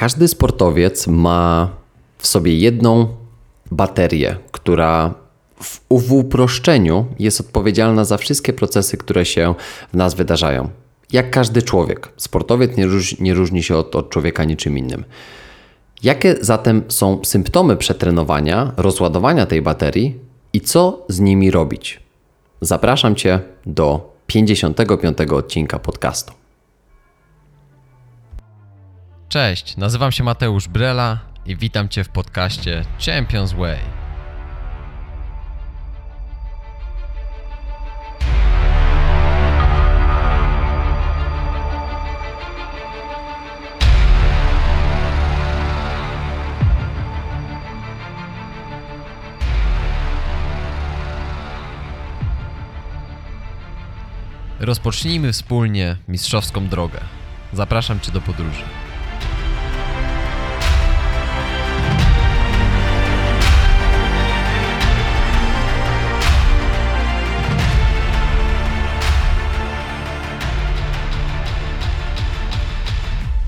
Każdy sportowiec ma w sobie jedną baterię, która w, w uproszczeniu jest odpowiedzialna za wszystkie procesy, które się w nas wydarzają. Jak każdy człowiek. Sportowiec nie, róż, nie różni się od, od człowieka niczym innym. Jakie zatem są symptomy przetrenowania, rozładowania tej baterii i co z nimi robić? Zapraszam Cię do 55 odcinka podcastu. Cześć, nazywam się Mateusz Brela i witam Cię w podcaście Champions Way. Rozpocznijmy wspólnie mistrzowską drogę. Zapraszam Cię do podróży.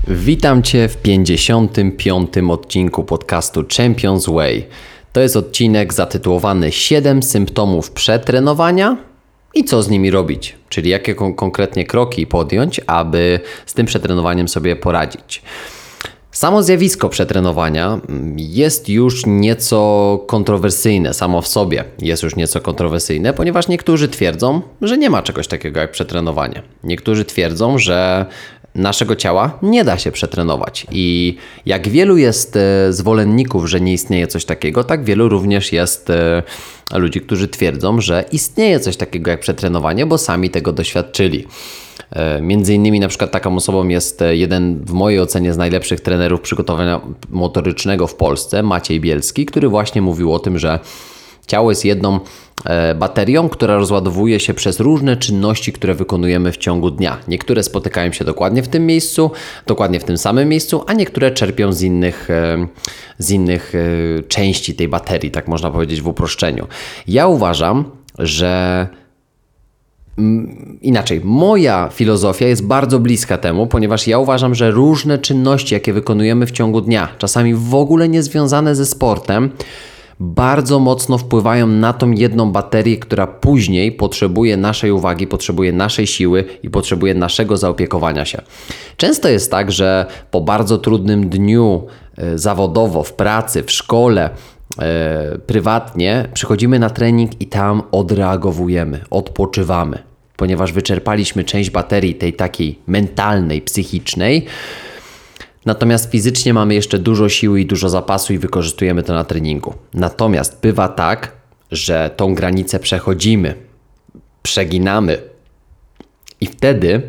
Witam Cię w 55. odcinku podcastu Champions Way. To jest odcinek zatytułowany 7 symptomów przetrenowania i co z nimi robić, czyli jakie kon konkretnie kroki podjąć, aby z tym przetrenowaniem sobie poradzić. Samo zjawisko przetrenowania jest już nieco kontrowersyjne samo w sobie. Jest już nieco kontrowersyjne, ponieważ niektórzy twierdzą, że nie ma czegoś takiego jak przetrenowanie. Niektórzy twierdzą, że naszego ciała nie da się przetrenować. I jak wielu jest e, zwolenników, że nie istnieje coś takiego, tak wielu również jest e, ludzi, którzy twierdzą, że istnieje coś takiego jak przetrenowanie, bo sami tego doświadczyli. E, między innymi na przykład taką osobą jest jeden w mojej ocenie z najlepszych trenerów przygotowania motorycznego w Polsce, Maciej Bielski, który właśnie mówił o tym, że ciało jest jedną E, baterią, która rozładowuje się przez różne czynności, które wykonujemy w ciągu dnia. Niektóre spotykają się dokładnie w tym miejscu, dokładnie w tym samym miejscu, a niektóre czerpią z innych, e, z innych e, części tej baterii, tak można powiedzieć w uproszczeniu. Ja uważam, że Inaczej, moja filozofia jest bardzo bliska temu, ponieważ ja uważam, że różne czynności, jakie wykonujemy w ciągu dnia, czasami w ogóle niezwiązane ze sportem, bardzo mocno wpływają na tą jedną baterię, która później potrzebuje naszej uwagi, potrzebuje naszej siły i potrzebuje naszego zaopiekowania się. Często jest tak, że po bardzo trudnym dniu e, zawodowo, w pracy, w szkole, e, prywatnie, przychodzimy na trening i tam odreagowujemy, odpoczywamy, ponieważ wyczerpaliśmy część baterii tej takiej mentalnej, psychicznej Natomiast fizycznie mamy jeszcze dużo siły i dużo zapasu i wykorzystujemy to na treningu. Natomiast bywa tak, że tą granicę przechodzimy, przeginamy i wtedy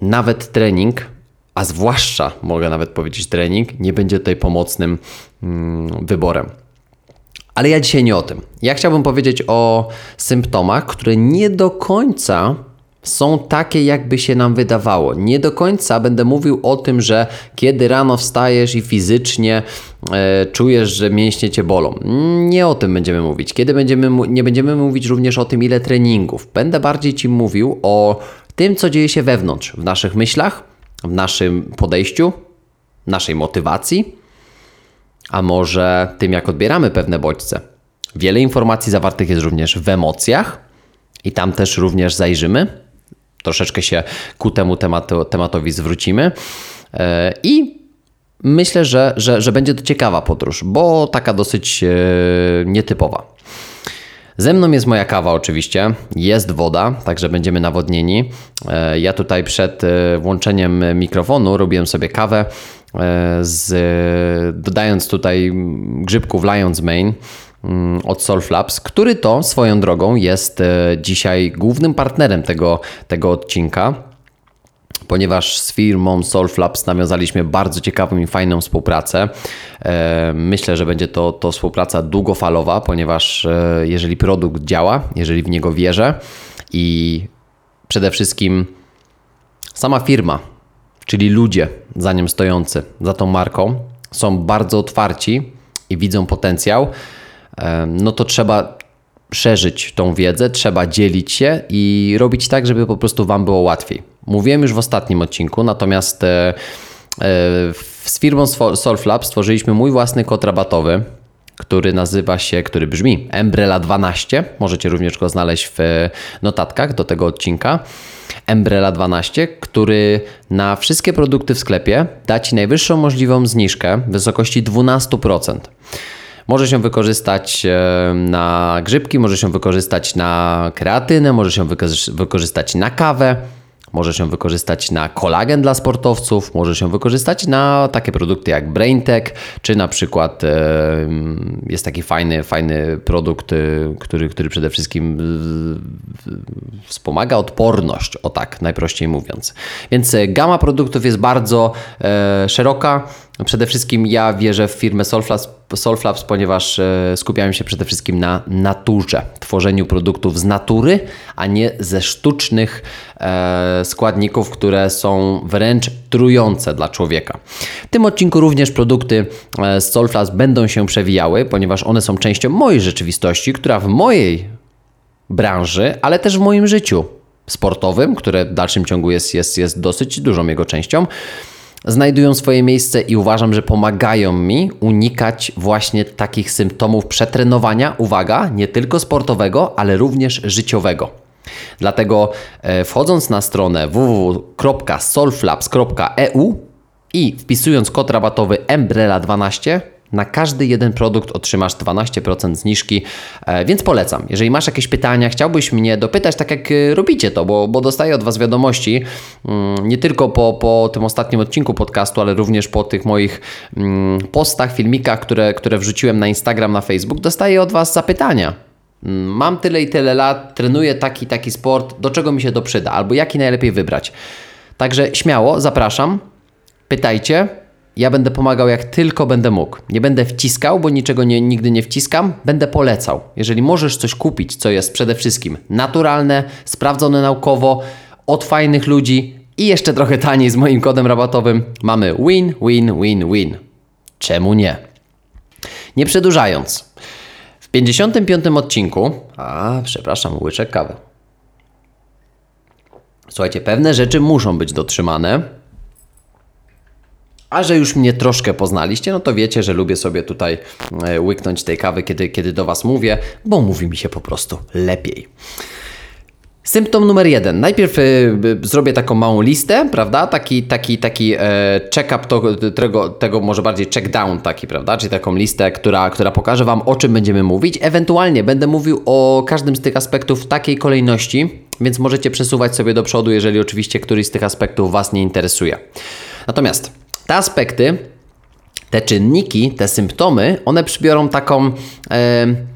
nawet trening, a zwłaszcza mogę nawet powiedzieć trening, nie będzie tutaj pomocnym mm, wyborem. Ale ja dzisiaj nie o tym. Ja chciałbym powiedzieć o symptomach, które nie do końca są takie, jakby się nam wydawało. Nie do końca będę mówił o tym, że kiedy rano wstajesz i fizycznie e, czujesz, że mięśnie cię bolą. Nie o tym będziemy mówić. Kiedy będziemy, nie będziemy mówić również o tym, ile treningów. Będę bardziej ci mówił o tym, co dzieje się wewnątrz, w naszych myślach, w naszym podejściu, naszej motywacji, a może tym, jak odbieramy pewne bodźce. Wiele informacji zawartych jest również w emocjach i tam też również zajrzymy troszeczkę się ku temu tematu, tematowi zwrócimy. E, I myślę, że, że, że będzie to ciekawa podróż, bo taka dosyć e, nietypowa. Ze mną jest moja kawa oczywiście, jest woda, także będziemy nawodnieni. E, ja tutaj przed włączeniem mikrofonu robiłem sobie kawę z, dodając tutaj grzybków Lion's Mane Mm, od Solflabs, który to swoją drogą jest e, dzisiaj głównym partnerem tego, tego odcinka ponieważ z firmą Solflabs nawiązaliśmy bardzo ciekawą i fajną współpracę. E, myślę, że będzie to, to współpraca długofalowa, ponieważ e, jeżeli produkt działa, jeżeli w niego wierzę i przede wszystkim sama firma, czyli ludzie za nią stojący, za tą marką, są bardzo otwarci i widzą potencjał, no to trzeba szerzyć tą wiedzę, trzeba dzielić się i robić tak, żeby po prostu Wam było łatwiej. Mówiłem już w ostatnim odcinku, natomiast e, z firmą Solflab stworzyliśmy mój własny kod rabatowy, który nazywa się, który brzmi Umbrella 12. Możecie również go znaleźć w e, notatkach do tego odcinka. Umbrella 12, który na wszystkie produkty w sklepie da Ci najwyższą możliwą zniżkę w wysokości 12%. Możesz ją wykorzystać e, na grzybki, możesz ją wykorzystać na kreatynę, ją wyko- wykorzystać na kawę, możesz ją wykorzystać na kolagen dla sportowców, możesz ją wykorzystać na takie produkty jak BrainTech, czy na przykład e, jest taki fajny, fajny produkt, e, który, który przede wszystkim wspomaga odporność, o tak, najprościej mówiąc. Więc gama produktów jest bardzo szeroka. Przede wszystkim ja wierzę w firmę Solflabs, Solflabs ponieważ e, skupiałem się przede wszystkim na naturze, tworzeniu produktów z natury, a nie ze sztucznych e, składników, które są wręcz trujące dla człowieka. W tym odcinku również produkty e, z Solflabs będą się przewijały, ponieważ one są częścią mojej rzeczywistości, która w mojej branży, ale też w moim życiu sportowym, które w dalszym ciągu jest, jest, jest dosyć dużą jego częścią, znajdują swoje miejsce i uważam, że pomagają mi unikać właśnie takich symptomów przetrenowania, uwaga, nie tylko sportowego, ale również życiowego. Dlatego e, wchodząc na stronę www.solflabs.eu i wpisując kod rabatowy Umbrella12 na każdy jeden produkt otrzymasz 12% zniżki, e, więc polecam. Jeżeli masz jakieś pytania, chciałbyś mnie dopytać, tak jak e, robicie to, bo, bo dostaję od Was wiadomości, mm, nie tylko po, po tym ostatnim odcinku podcastu, ale również po tych moich mm, postach, filmikach, które, które wrzuciłem na Instagram, na Facebook, dostaję od Was zapytania. Mm, Mam tyle i tyle lat, trenuję taki taki sport, do czego mi się to przyda, albo jaki najlepiej wybrać. Także śmiało, zapraszam, pytajcie. Ja będę pomagał jak tylko będę mógł. Nie będę wciskał, bo niczego nie, nigdy nie wciskam. Będę polecał. Jeżeli możesz coś kupić, co jest przede wszystkim naturalne, sprawdzone naukowo, od fajnych ludzi i jeszcze trochę taniej z moim kodem rabatowym, mamy win, win, win, win. Czemu nie? Nie przedłużając. W 55 odcinku, a przepraszam, łyczek kawy. Słuchajcie, pewne rzeczy muszą być dotrzymane. A że już mnie troszkę poznaliście, no to wiecie, że lubię sobie tutaj e, łyknąć tej kawy, kiedy, kiedy do Was mówię, bo mówi mi się po prostu lepiej. Symptom numer jeden. Najpierw y, zrobię taką małą listę, prawda? Taki, taki, taki e, check-up tego, tego, może bardziej check-down taki, prawda? Czyli taką listę, która, która pokaże Wam, o czym będziemy mówić. Ewentualnie będę mówił o każdym z tych aspektów w takiej kolejności, więc możecie przesuwać sobie do przodu, jeżeli oczywiście któryś z tych aspektów Was nie interesuje. Natomiast te aspekty, te czynniki, te symptomy, one przybiorą taką... E,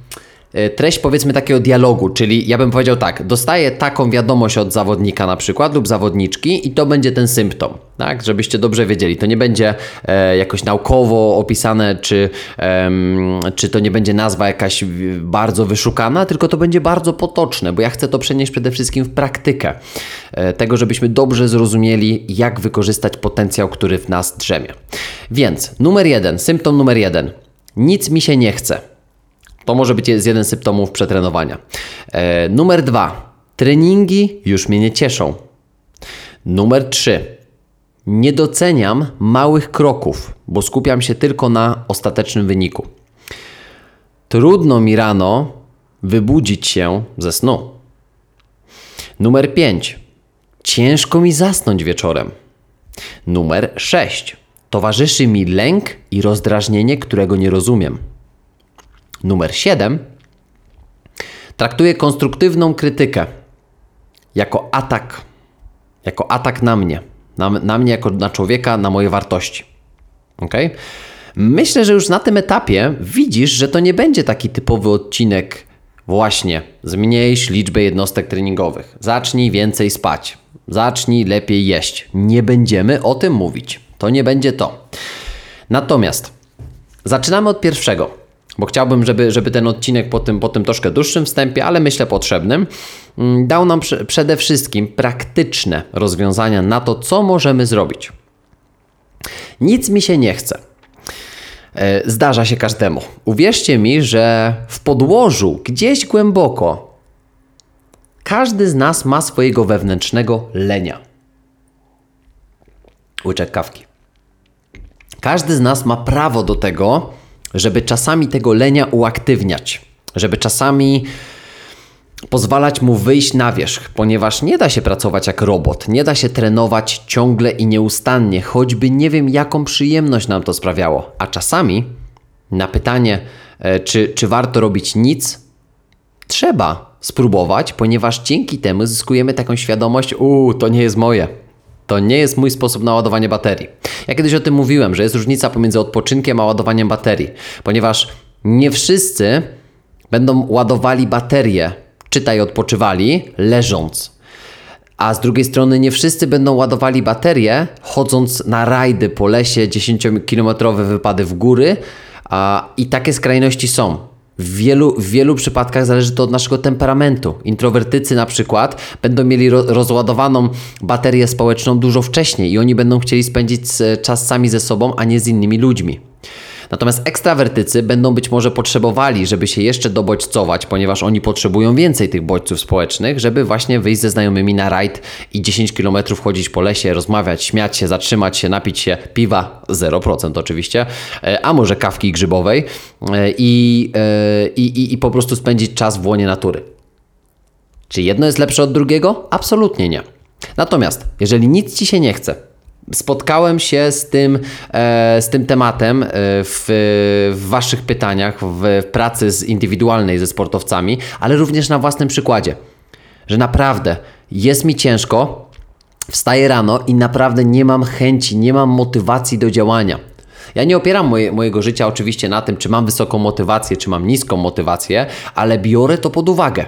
treść powiedzmy takiego dialogu, czyli ja bym powiedział tak, dostaję taką wiadomość od zawodnika na przykład lub zawodniczki i to będzie ten symptom, tak, żebyście dobrze wiedzieli, to nie będzie e, jakoś naukowo opisane, czy, em, czy to nie będzie nazwa jakaś bardzo wyszukana, tylko to będzie bardzo potoczne, bo ja chcę to przenieść przede wszystkim w praktykę, e, tego żebyśmy dobrze zrozumieli, jak wykorzystać potencjał, który w nas drzemie. Więc numer jeden, symptom numer jeden, nic mi się nie chce. To może być jeden z symptomów przetrenowania. E, numer dwa. Treningi już mnie nie cieszą. Numer trzy. Nie doceniam małych kroków, bo skupiam się tylko na ostatecznym wyniku. Trudno mi rano wybudzić się ze snu. Numer 5. Ciężko mi zasnąć wieczorem. Numer 6. Towarzyszy mi lęk i rozdrażnienie, którego nie rozumiem. Numer 7. Traktuję konstruktywną krytykę jako atak. Jako atak na mnie. Na, na mnie jako na człowieka, na moje wartości. Ok? Myślę, że już na tym etapie widzisz, że to nie będzie taki typowy odcinek właśnie zmniejsz liczbę jednostek treningowych, zacznij więcej spać, zacznij lepiej jeść. Nie będziemy o tym mówić. To nie będzie to. Natomiast Zaczynamy od pierwszego, bo chciałbym, żeby, żeby ten odcinek po tym, po tym troszkę dłuższym wstępie, ale myślę potrzebnym, mm, dał nam prze- przede wszystkim praktyczne rozwiązania na to, co możemy zrobić. Nic mi się nie chce. E, Zdarza się każdemu. Uwierzcie mi, że w podłożu, gdzieś głęboko, każdy z nas ma swojego wewnętrznego lenia. Łyczek kawki. Każdy z nas ma prawo do tego, żeby czasami tego lenia uaktywniać, żeby czasami pozwalać mu wyjść na wierzch, ponieważ nie da się pracować jak robot, nie da się trenować ciągle i nieustannie, choćby nie wiem jaką przyjemność nam to sprawiało. A czasami na pytanie, e, czy, czy warto robić nic, trzeba spróbować, ponieważ dzięki temu zyskujemy taką świadomość, uuu, to nie jest moje. To nie jest mój sposób na ładowanie baterii. Ja kiedyś o tym mówiłem, że jest różnica pomiędzy odpoczynkiem a ładowaniem baterii, ponieważ nie wszyscy będą ładowali baterię, czytaj odpoczywali, leżąc. A z drugiej strony nie wszyscy będą ładowali baterie, chodząc na rajdy po lesie, 10-kilometrowe wypady w góry. A, I takie skrajności są. W wielu, w wielu przypadkach zależy to od naszego temperamentu. Introwertycy na przykład będą mieli ro, rozładowaną baterię społeczną dużo wcześniej i oni będą chcieli spędzić czas sami ze sobą, a nie z innymi ludźmi. Natomiast ekstrawertycy będą być może potrzebowali, żeby się jeszcze dobodźcować, ponieważ oni potrzebują więcej tych bodźców społecznych, żeby właśnie wyjść ze znajomymi na rajd i 10 km chodzić po lesie, rozmawiać, śmiać się, zatrzymać się, napić się piwa, 0% oczywiście, e, a może kawki grzybowej e, i, e, i, i, i po prostu spędzić czas w łonie natury. Czy jedno jest lepsze od drugiego? Absolutnie nie. Natomiast, jeżeli nic ci się nie chce, spotkałem się z tym, e, z tym tematem e, w, w Waszych pytaniach, w, pracy z indywidualnej ze sportowcami, ale również na własnym przykładzie, że naprawdę jest mi ciężko, wstaję rano i naprawdę nie mam chęci, nie mam motywacji do działania. Ja nie opieram moje, mojego życia oczywiście na tym, czy mam wysoką motywację, czy mam niską motywację, ale biorę to pod uwagę.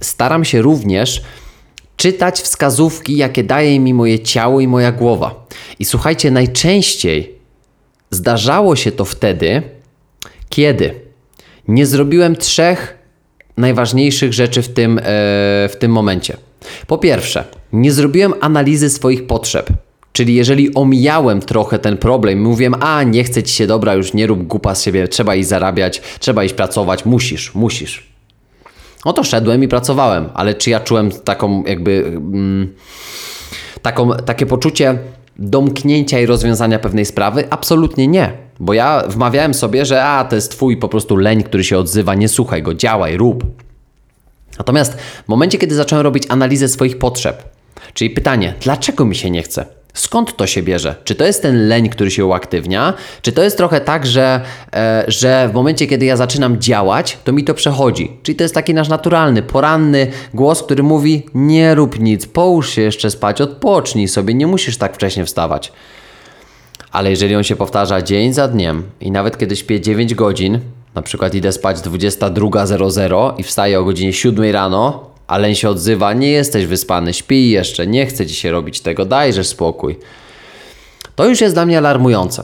Staram się również czytać wskazówki, jakie daje mi moje ciało i moja głowa. I słuchajcie, najczęściej zdarzało się to wtedy, kiedy nie zrobiłem trzech najważniejszych rzeczy w tym, e, w tym momencie. Po pierwsze, nie zrobiłem analizy swoich potrzeb. Czyli jeżeli omijałem trochę ten problem, mówiłem, a nie chcę ci się dobra, już nie rób głupa z siebie, trzeba iść zarabiać, trzeba iść pracować, musisz, musisz. No to szedłem i pracowałem, ale czy ja czułem taką jakby mm, taką, takie poczucie domknięcia i rozwiązania pewnej sprawy? Absolutnie nie. Bo ja wmawiałem sobie, że a, to jest twój po prostu leń, który się odzywa, nie słuchaj go, działaj, rób. Natomiast w momencie, kiedy zacząłem robić analizę swoich potrzeb, czyli pytanie, dlaczego mi się nie chce? Skąd to się bierze? Czy to jest ten leń, który się uaktywnia? Czy to jest trochę tak, że, e, że w momencie, kiedy ja zaczynam działać, to mi to przechodzi? Czyli to jest taki nasz naturalny, poranny głos, który mówi: Nie rób nic, połóż się jeszcze spać, odpocznij sobie, nie musisz tak wcześnie wstawać. Ale jeżeli on się powtarza dzień za dniem i nawet kiedy śpię 9 godzin, na przykład idę spać 22.00 i wstaję o godzinie 7 rano, Alen się odzywa, nie jesteś wyspany, śpij jeszcze, nie chcę dzisiaj robić tego, dajże spokój. To już jest dla mnie alarmujące.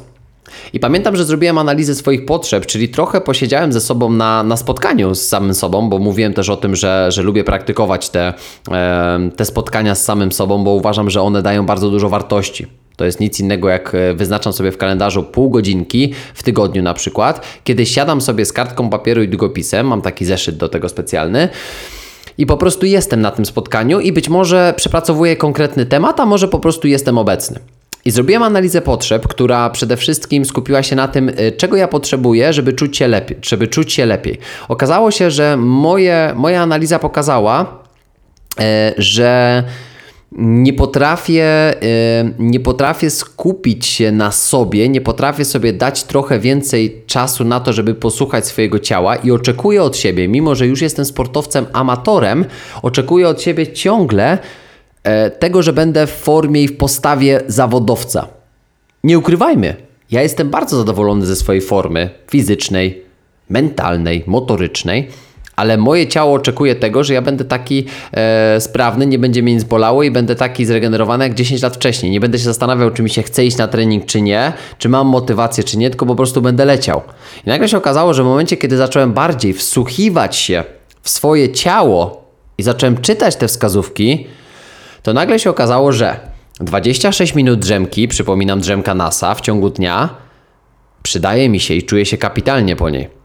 I pamiętam, że zrobiłem analizę swoich potrzeb, czyli trochę posiedziałem ze sobą na, na spotkaniu z samym sobą, bo mówiłem też o tym, że, że lubię praktykować te, e, te spotkania z samym sobą, bo uważam, że one dają bardzo dużo wartości. To jest nic innego, jak e, wyznaczam sobie w kalendarzu pół godzinki w tygodniu na przykład, kiedy siadam sobie z kartką papieru i długopisem, mam taki zeszyt do tego specjalny i po prostu jestem na tym spotkaniu i być może przepracowuję konkretny temat, a może po prostu jestem obecny. I zrobiłem analizę potrzeb, która przede wszystkim skupiła się na tym, y, czego ja potrzebuję, żeby czuć się lepiej. Żeby czuć się lepiej. Okazało się, że moje, moja analiza pokazała, e, że nie potrafię, y, nie potrafię skupić się na sobie, nie potrafię sobie dać trochę więcej czasu na to, żeby posłuchać swojego ciała i oczekuję od siebie, mimo że już jestem sportowcem amatorem, oczekuję od siebie ciągle e, tego, że będę w formie i w postawie zawodowca. Nie ukrywajmy, ja jestem bardzo zadowolony ze swojej formy fizycznej, mentalnej, motorycznej ale moje ciało oczekuje tego, że ja będę taki e, sprawny, nie będzie mnie nic bolało i będę taki zregenerowany jak 10 lat wcześniej. Nie będę się zastanawiał, czy mi się chce iść na trening, czy nie, czy mam motywację, czy nie, tylko po prostu będę leciał. I nagle się okazało, że w momencie, kiedy zacząłem bardziej wsłuchiwać się w swoje ciało i zacząłem czytać te wskazówki, to nagle się okazało, że 26 minut drzemki, przypominam drzemka NASA w ciągu dnia, przydaje mi się i czuję się kapitalnie po niej.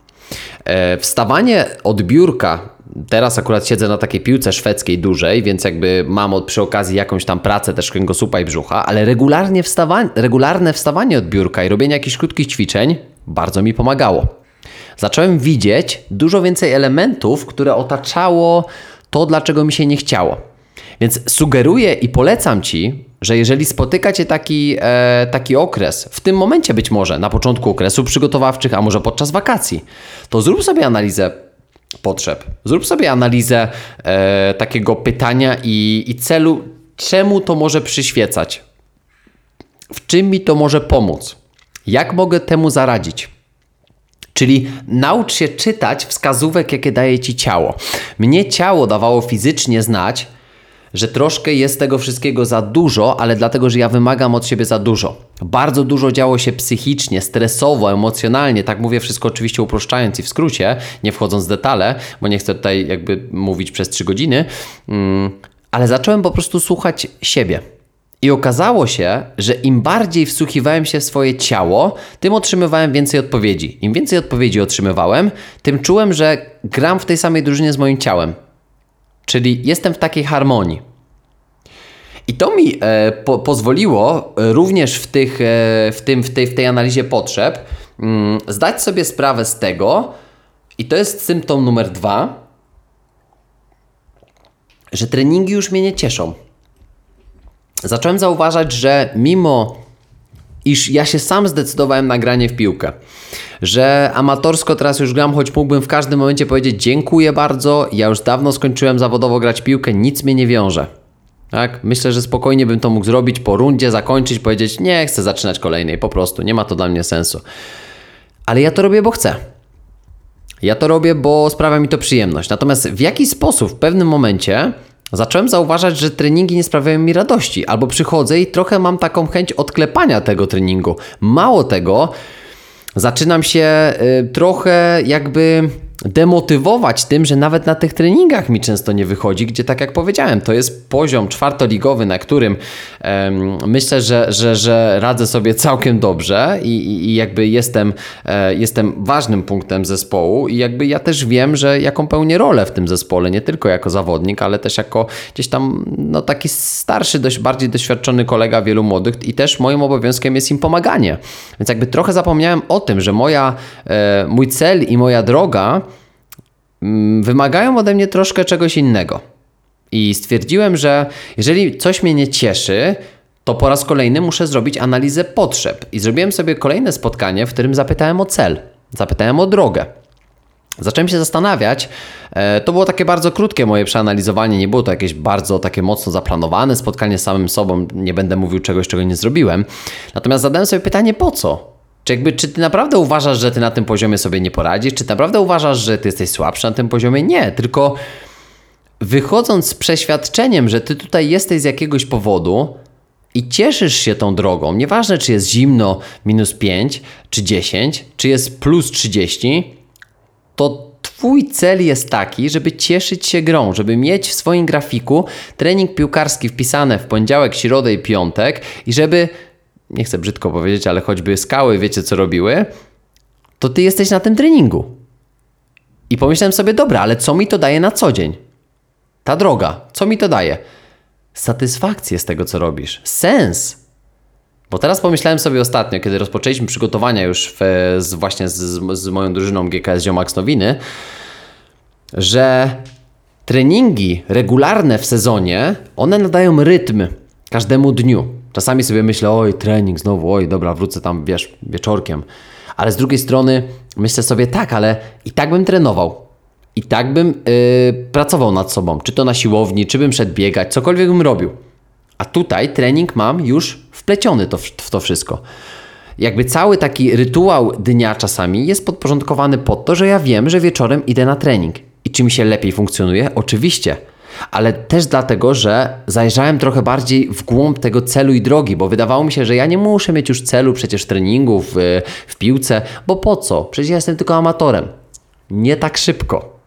E, wstawanie od biurka Teraz akurat siedzę na takiej piłce szwedzkiej dużej, więc jakby mam od, przy okazji jakąś tam pracę też kręgosłupa i brzucha, ale regularnie wstawa- regularne wstawanie od biurka i robienie jakichś krótkich ćwiczeń bardzo mi pomagało. Zacząłem widzieć dużo więcej elementów, które otaczało to, dlaczego mi się nie chciało. Więc sugeruję i polecam Ci, że jeżeli spotyka Cię taki, e, taki okres, w tym momencie być może, na początku okresu przygotowawczych, a może podczas wakacji, to zrób sobie analizę potrzeb. Zrób sobie analizę e, takiego pytania i, i celu, czemu to może przyświecać. W czym mi to może pomóc? Jak mogę temu zaradzić? Czyli naucz się czytać wskazówek, jakie daje ci ciało. Mnie ciało dawało fizycznie znać, że troszkę jest tego wszystkiego za dużo, ale dlatego, że ja wymagam od siebie za dużo. Bardzo dużo działo się psychicznie, stresowo, emocjonalnie, tak mówię wszystko oczywiście uproszczając i w skrócie, nie wchodząc w detale, bo nie chcę tutaj jakby mówić przez 3 godziny, mm, ale zacząłem po prostu słuchać siebie. I okazało się, że im bardziej wsłuchiwałem się w swoje ciało, tym otrzymywałem więcej odpowiedzi. Im więcej odpowiedzi otrzymywałem, tym czułem, że gram w tej samej drużynie z moim ciałem. Czyli jestem w takiej harmonii. I to mi e, po, pozwoliło e, również w, tych, e, w, tym, w, tej, w tej analizie potrzeb mm, zdać sobie sprawę z tego, i to jest symptom numer dwa, że treningi już mnie nie cieszą. Zacząłem zauważać, że mimo iż ja się sam zdecydowałem na granie w piłkę, że amatorsko teraz już gram, choć mógłbym w każdym momencie powiedzieć dziękuję bardzo, ja już dawno skończyłem zawodowo grać piłkę, nic mnie nie wiąże. Tak? Myślę, że spokojnie bym to mógł zrobić po rundzie, zakończyć, powiedzieć nie chcę zaczynać kolejnej, po prostu, nie ma to dla mnie sensu. Ale ja to robię, bo chcę. Ja to robię, bo sprawia mi to przyjemność. Natomiast w jaki sposób w pewnym momencie zacząłem zauważać, że treningi nie sprawiają mi radości, albo przychodzę i trochę mam taką chęć odklepania tego treningu. Mało tego, zaczynam się y, trochę jakby demotywować tym, że nawet na tych treningach mi często nie wychodzi, gdzie tak jak powiedziałem, to jest poziom czwartoligowy, na którym em, myślę, że, że, że radzę sobie całkiem dobrze i, i, jakby jestem, e, jestem ważnym punktem zespołu i jakby ja też wiem, że jaką pełnię rolę w tym zespole, nie tylko jako zawodnik, ale też jako gdzieś tam no, taki starszy, dość bardziej doświadczony kolega wielu młodych i też moim obowiązkiem jest im pomaganie. Więc jakby trochę zapomniałem o tym, że moja, e, mój cel i moja droga wymagają ode mnie troszkę czegoś innego. I stwierdziłem, że jeżeli coś mnie nie cieszy, to po raz kolejny muszę zrobić analizę potrzeb. I zrobiłem sobie kolejne spotkanie, w którym zapytałem o cel, zapytałem o drogę. Zacząłem się zastanawiać. e, To było takie bardzo krótkie moje przeanalizowanie, nie było to jakieś bardzo takie mocno zaplanowane spotkanie z samym sobą. Nie będę mówił czegoś, czego nie zrobiłem. Natomiast zadałem sobie pytanie, po co? Czy, jakby, czy ty naprawdę uważasz, że ty na tym poziomie sobie nie poradzisz? Czy naprawdę uważasz, że ty jesteś słabszy na tym poziomie? Nie, tylko wychodząc z przeświadczeniem, że ty tutaj jesteś z jakiegoś powodu i cieszysz się tą drogą, nieważne czy jest zimno minus 5 czy 10, czy jest plus 30, to Twój cel jest taki, żeby cieszyć się grą, żeby mieć w swoim grafiku trening piłkarski wpisane w poniedziałek, środę i piątek i żeby, nie chcę brzydko powiedzieć, ale choćby skały wiecie co robiły, to Ty jesteś na tym treningu. I pomyślałem sobie, dobra, ale co mi to daje na co dzień? Ta droga, co mi to daje? Satysfakcję z tego, co robisz, sens. Bo teraz pomyślałem sobie ostatnio, kiedy rozpoczęliśmy przygotowania już w, z, właśnie z, z, moją drużyną GKS Ziomax Nowiny, że treningi regularne w sezonie, one nadają rytm każdemu dniu. Czasami sobie myślę, oj, trening znowu, oj, dobra, wrócę tam, wiesz, wieczorkiem. Ale z drugiej strony myślę sobie, tak, ale i tak bym trenował. I tak bym yy, pracował nad sobą. Czy to na siłowni, czy bym szedł biegać, cokolwiek bym robił. A tutaj trening mam już wpleciony to, w to wszystko. Jakby cały taki rytuał dnia czasami jest podporządkowany pod to, że ja wiem, że wieczorem idę na trening. I czy mi się lepiej funkcjonuje? Oczywiście. Ale też dlatego, że zajrzałem trochę bardziej w głąb tego celu i drogi, bo wydawało mi się, że ja nie muszę mieć już celu przecież treningu w, w piłce, bo po co? Przecież ja jestem tylko amatorem. Nie tak szybko.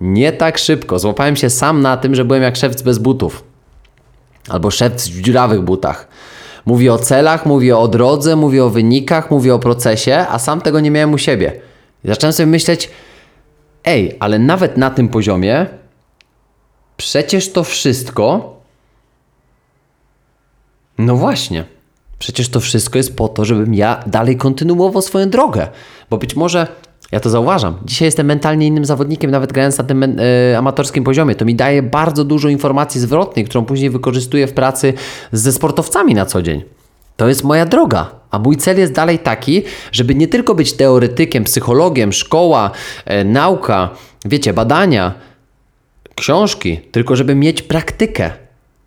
Nie tak szybko. Złapałem się sam na tym, że byłem jak szewc bez butów albo szewc w dziurawych butach. Mówię o celach, mówię o drodze, mówię o wynikach, mówię o procesie, a sam tego nie miałem u siebie. I zacząłem sobie myśleć, ej, ale nawet na tym poziomie przecież to wszystko. No właśnie. Przecież to wszystko jest po to, żebym ja dalej kontynuował swoją drogę. Bo być może, ja to zauważam, dzisiaj jestem mentalnie innym zawodnikiem, nawet grając na tym e, amatorskim poziomie. To mi daje bardzo dużo informacji zwrotnej, którą później wykorzystuję w pracy ze sportowcami na co dzień. To jest moja droga. A mój cel jest dalej taki, żeby nie tylko być teoretykiem, psychologiem, szkoła, e, nauka, wiecie, badania, książki, tylko żeby mieć praktykę,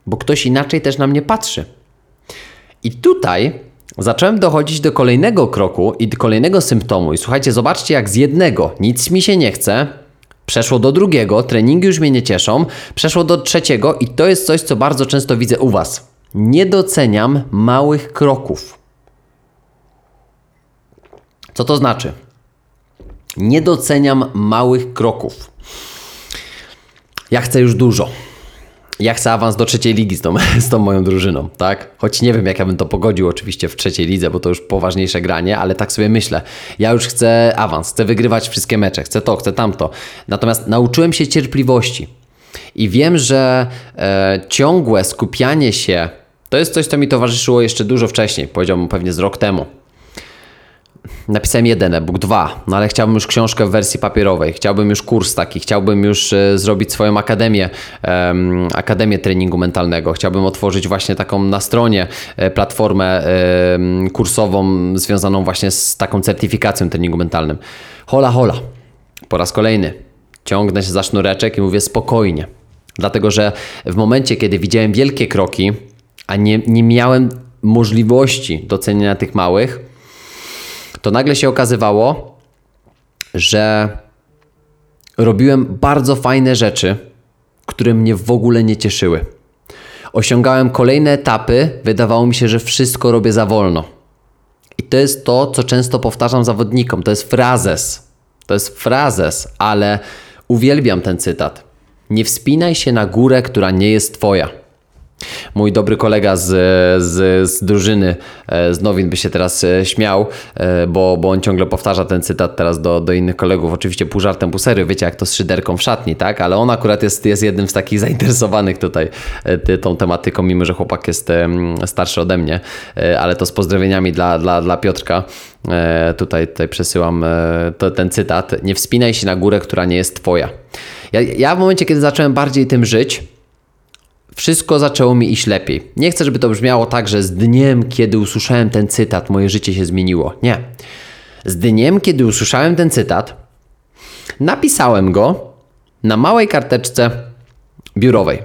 bo ktoś inaczej też na mnie patrzy. I tutaj zacząłem dochodzić do kolejnego kroku i do kolejnego symptomu. I słuchajcie, zobaczcie, jak z jednego nic mi się nie chce, przeszło do drugiego, treningi już mnie nie cieszą, przeszło do trzeciego, i to jest coś, co bardzo często widzę u Was. Nie doceniam małych kroków. Co to znaczy? Nie doceniam małych kroków. Ja chcę już dużo. Ja chcę awans do trzeciej ligi z tą, z tą moją drużyną, tak? Choć nie wiem, jak ja bym to pogodził oczywiście w trzeciej lidze, bo to już poważniejsze granie, ale tak sobie myślę. Ja już chcę awans, chcę wygrywać wszystkie mecze, chcę to, chcę tamto. Natomiast nauczyłem się cierpliwości. I wiem, że e, ciągłe skupianie się to jest coś, co mi towarzyszyło jeszcze dużo wcześniej, powiedziałbym pewnie z rok temu. Napisałem jeden e-book, dwa, no ale chciałbym już książkę w wersji papierowej, chciałbym już kurs taki, chciałbym już e, zrobić swoją akademię, em, akademię treningu mentalnego, chciałbym otworzyć właśnie taką na stronie e, platformę em, kursową związaną właśnie z taką certyfikacją treningu mentalnym. Hola, hola, po raz kolejny. Ciągnę się za sznureczek i mówię spokojnie, dlatego że w momencie, kiedy widziałem wielkie kroki, a nie, nie miałem możliwości docenienia tych małych, to nagle się okazywało, że robiłem bardzo fajne rzeczy, które mnie w ogóle nie cieszyły. Osiągałem kolejne etapy, wydawało mi się, że wszystko robię za wolno. I to jest to, co często powtarzam zawodnikom. To jest frazes. To jest frazes, ale uwielbiam ten cytat. Nie wspinaj się na górę, która nie jest twoja. Mój dobry kolega z, z, z drużyny, e, z Nowin by się teraz e, śmiał, e, bo, bo on ciągle powtarza ten cytat teraz do, do innych kolegów. Oczywiście pół żartem, pół serio, wiecie jak to z szyderką w szatni, tak? Ale on akurat jest, jest jednym z takich zainteresowanych tutaj tą tematyką, mimo że chłopak jest starszy ode mnie, ale to z pozdrowieniami dla, dla, dla Piotrka. Tutaj, tutaj przesyłam to, ten cytat. Nie wspinaj się na górę, która nie jest twoja. Ja, ja w momencie, kiedy zacząłem bardziej tym żyć, wszystko zaczęło mi iść lepiej. Nie chcę, żeby to brzmiało tak, że z dniem, kiedy usłyszałem ten cytat, moje życie się zmieniło. Nie. Z dniem, kiedy usłyszałem ten cytat, napisałem go na małej karteczce biurowej.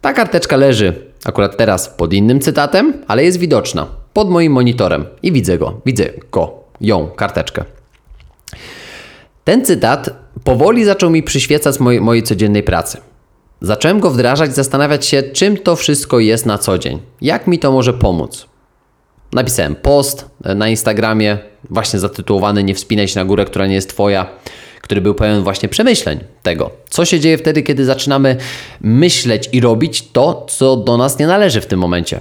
Ta karteczka leży akurat teraz pod innym cytatem, ale jest widoczna pod moim monitorem i widzę go, widzę go, ją, karteczkę. Ten cytat powoli zaczął mi przyświecać mojej, mojej codziennej pracy. Zacząłem go wdrażać, zastanawiać się, czym to wszystko jest na co dzień. Jak mi to może pomóc? Napisałem post na Instagramie, właśnie zatytułowany Nie wspinaj się na górę, która nie jest Twoja, który był pełen właśnie przemyśleń tego, co się dzieje wtedy, kiedy zaczynamy myśleć i robić to, co do nas nie należy w tym momencie.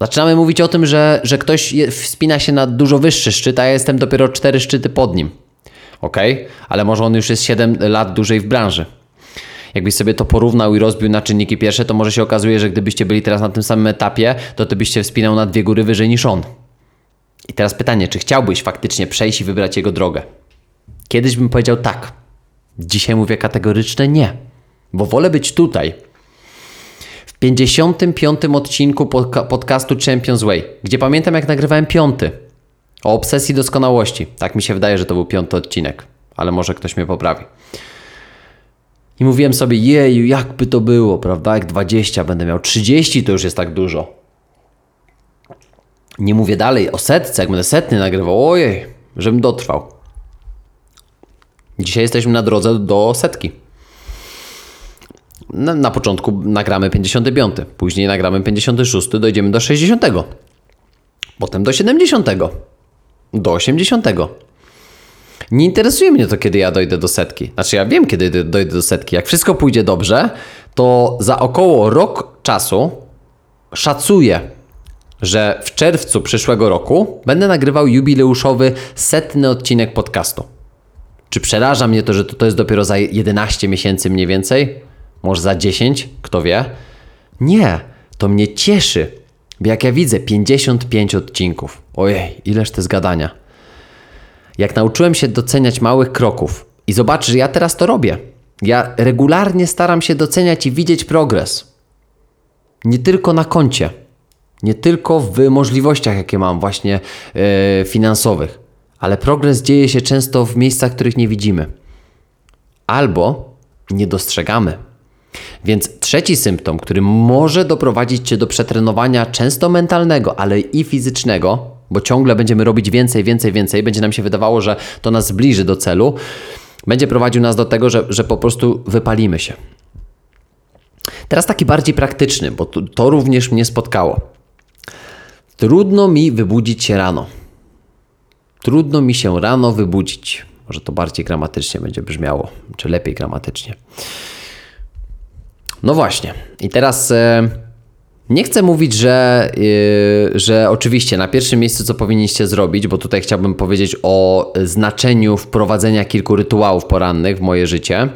Zaczynamy mówić o tym, że, że ktoś wspina się na dużo wyższy szczyt, a ja jestem dopiero cztery szczyty pod nim. Ok, ale może on już jest 7 lat dłużej w branży jakbyś sobie to porównał i rozbił na czynniki pierwsze, to może się okazuje, że gdybyście byli teraz na tym samym etapie, to ty byś się wspinał na dwie góry wyżej niż on. I teraz pytanie, czy chciałbyś faktycznie przejść i wybrać jego drogę? Kiedyś bym powiedział tak. Dzisiaj mówię kategoryczne nie, bo wolę być tutaj. W 55. odcinku podcastu Champions Way, gdzie pamiętam jak nagrywałem piąty o obsesji doskonałości. Tak mi się wydaje, że to był piąty odcinek, ale może ktoś mnie poprawi. I mówiłem sobie, jeju, jakby to było, prawda? Jak 20 będę miał, 30 to już jest tak dużo. Nie mówię dalej o setce, jak będę setny nagrywał, ojej, żebym dotrwał. Dzisiaj jesteśmy na drodze do setki. Na, na początku nagramy 55, później nagramy 56, dojdziemy do 60, potem do 70, do 80. Nie interesuje mnie to, kiedy ja dojdę do setki. Znaczy, ja wiem, kiedy dojdę do setki. Jak wszystko pójdzie dobrze, to za około rok czasu szacuję, że w czerwcu przyszłego roku będę nagrywał jubileuszowy setny odcinek podcastu. Czy przeraża mnie to, że to, jest dopiero za 11 miesięcy mniej więcej? Może za 10? Kto wie? Nie, to mnie cieszy. Bo jak ja widzę 55 odcinków, ojej, ileż to zgadania. Jak nauczyłem się doceniać małych kroków i zobacz, że ja teraz to robię. Ja regularnie staram się doceniać i widzieć progres. Nie tylko na koncie, nie tylko w możliwościach, jakie mam, właśnie e, finansowych, ale progres dzieje się często w miejscach, których nie widzimy albo nie dostrzegamy. Więc trzeci symptom, który może doprowadzić Cię do przetrenowania często mentalnego, ale i fizycznego, bo ciągle będziemy robić więcej, więcej, więcej, będzie nam się wydawało, że to nas zbliży do celu, będzie prowadził nas do tego, że, że po prostu wypalimy się. Teraz taki bardziej praktyczny, bo to, to również mnie spotkało. Trudno mi wybudzić się rano. Trudno mi się rano wybudzić. Może to bardziej gramatycznie będzie brzmiało, czy lepiej gramatycznie. No właśnie. I teraz e, nie chcę mówić, że, e, że oczywiście na pierwszym miejscu co powinniście zrobić, bo tutaj chciałbym powiedzieć o znaczeniu wprowadzenia kilku rytuałów porannych w moje życie.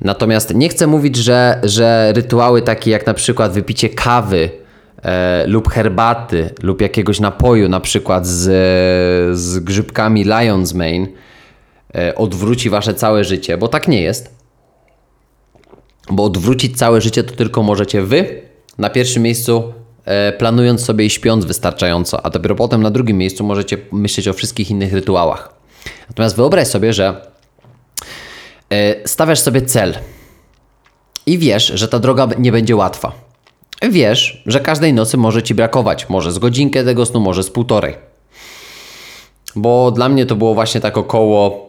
Natomiast nie chcę mówić, że, że rytuały takie jak na przykład wypicie kawy e, lub herbaty lub jakiegoś napoju, na przykład z, z grzybkami Lion's Mane, e, odwróci wasze całe życie, bo tak nie jest. Bo odwrócić całe życie to tylko możecie wy na pierwszym miejscu, e, planując sobie i śpiąc wystarczająco, a dopiero potem na drugim miejscu możecie myśleć o wszystkich innych rytuałach. Natomiast wyobraź sobie, że e, stawiasz sobie cel i wiesz, że ta droga nie będzie łatwa. Wiesz, że każdej nocy może ci brakować, może z godzinkę tego snu, może z półtorej. Bo dla mnie to było właśnie tak około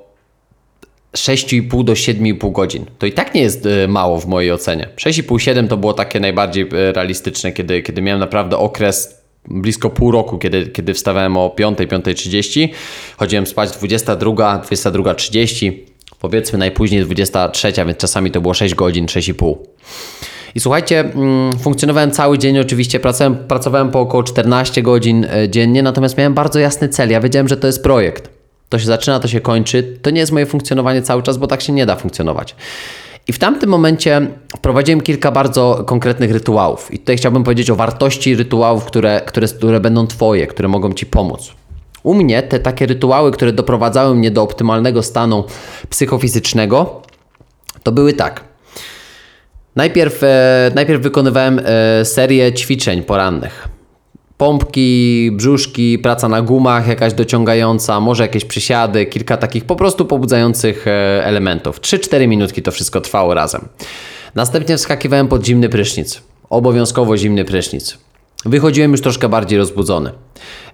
6,5 do 7,5 godzin. To i tak nie jest e, mało w mojej ocenie. 6,5-7 to było takie najbardziej e, realistyczne, kiedy, kiedy miałem naprawdę okres blisko pół roku, kiedy, kiedy wstawałem o 5, 5.30, chodziłem spać 22, 22.30, powiedzmy najpóźniej 23, więc czasami to było 6 godzin, 6,5. I słuchajcie, mm, funkcjonowałem cały dzień, oczywiście pracowałem, pracowałem po około 14 godzin e, dziennie, natomiast miałem bardzo jasny cel. Ja wiedziałem, że to jest projekt. To się zaczyna, to się kończy. To nie jest moje funkcjonowanie cały czas, bo tak się nie da funkcjonować. I w tamtym momencie wprowadziłem kilka bardzo konkretnych rytuałów. I tutaj chciałbym powiedzieć o wartości rytuałów, które, które, które będą Twoje, które mogą Ci pomóc. U mnie te takie rytuały, które doprowadzały mnie do optymalnego stanu psychofizycznego, to były tak. Najpierw, e, najpierw wykonywałem e, serię ćwiczeń porannych. Pompki, brzuszki, praca na gumach, jakaś dociągająca, może jakieś przysiady, kilka takich po prostu pobudzających e, elementów. 3-4 minutki to wszystko trwało razem. Następnie wskakiwałem pod zimny prysznic. Obowiązkowo zimny prysznic. Wychodziłem już troszkę bardziej rozbudzony.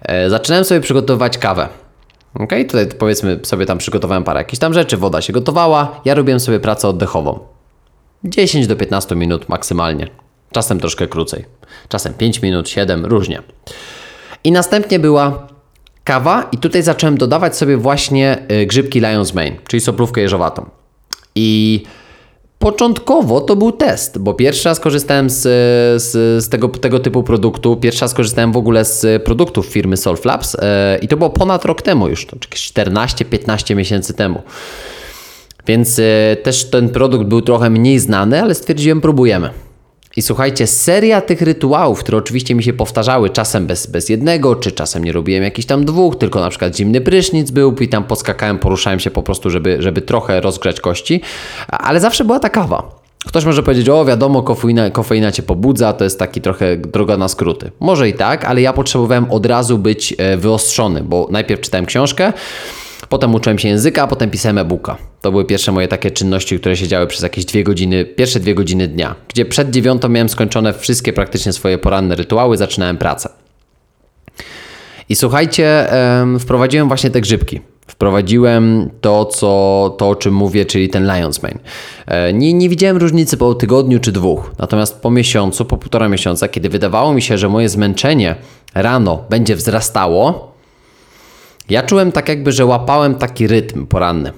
E, zaczynałem sobie przygotowywać kawę. Ok, tutaj powiedzmy sobie tam przygotowałem parę jakichś tam rzeczy, woda się gotowała, ja robiłem sobie pracę oddechową. 10 do 15 minut maksymalnie. Czasem troszkę krócej. Czasem 5 minut, 7, różnie. I następnie była kawa i tutaj zacząłem dodawać sobie właśnie y, grzybki Lion's Mane, czyli soplówkę jeżowatą. I początkowo to był test, bo pierwszy raz korzystałem z, z, z tego, tego typu produktu, pierwszy raz korzystałem w ogóle z produktów firmy Solflabs yy, i to było ponad rok temu już, to 14-15 miesięcy temu. Więc yy, też ten produkt był trochę mniej znany, ale stwierdziłem, próbujemy. I słuchajcie, seria tych rytuałów, które oczywiście mi się powtarzały, czasem bez, bez jednego, czy czasem nie robiłem jakichś tam dwóch, tylko na przykład zimny prysznic był i tam podskakałem, poruszałem się po prostu, żeby, żeby trochę rozgrzać kości, ale zawsze była ta kawa. Ktoś może powiedzieć, o wiadomo, kofeina, kofeina cię pobudza, to jest taki trochę droga na skróty. Może i tak, ale ja potrzebowałem od razu być e, wyostrzony, bo najpierw czytałem książkę, Potem uczyłem się języka, a potem pisałem e-booka. To były pierwsze moje takie czynności, które się działy przez jakieś dwie godziny, pierwsze dwie godziny dnia, gdzie przed dziewiątą miałem skończone wszystkie praktycznie swoje poranne rytuały, zaczynałem pracę. I słuchajcie, wprowadziłem właśnie te grzybki. Wprowadziłem to, co, to, o czym mówię, czyli ten Lion's Mane. E, nie, nie widziałem różnicy po tygodniu czy dwóch. Natomiast po miesiącu, po półtora miesiąca, kiedy wydawało mi się, że moje zmęczenie rano będzie wzrastało, ja czułem tak jakby, że łapałem taki rytm poranny.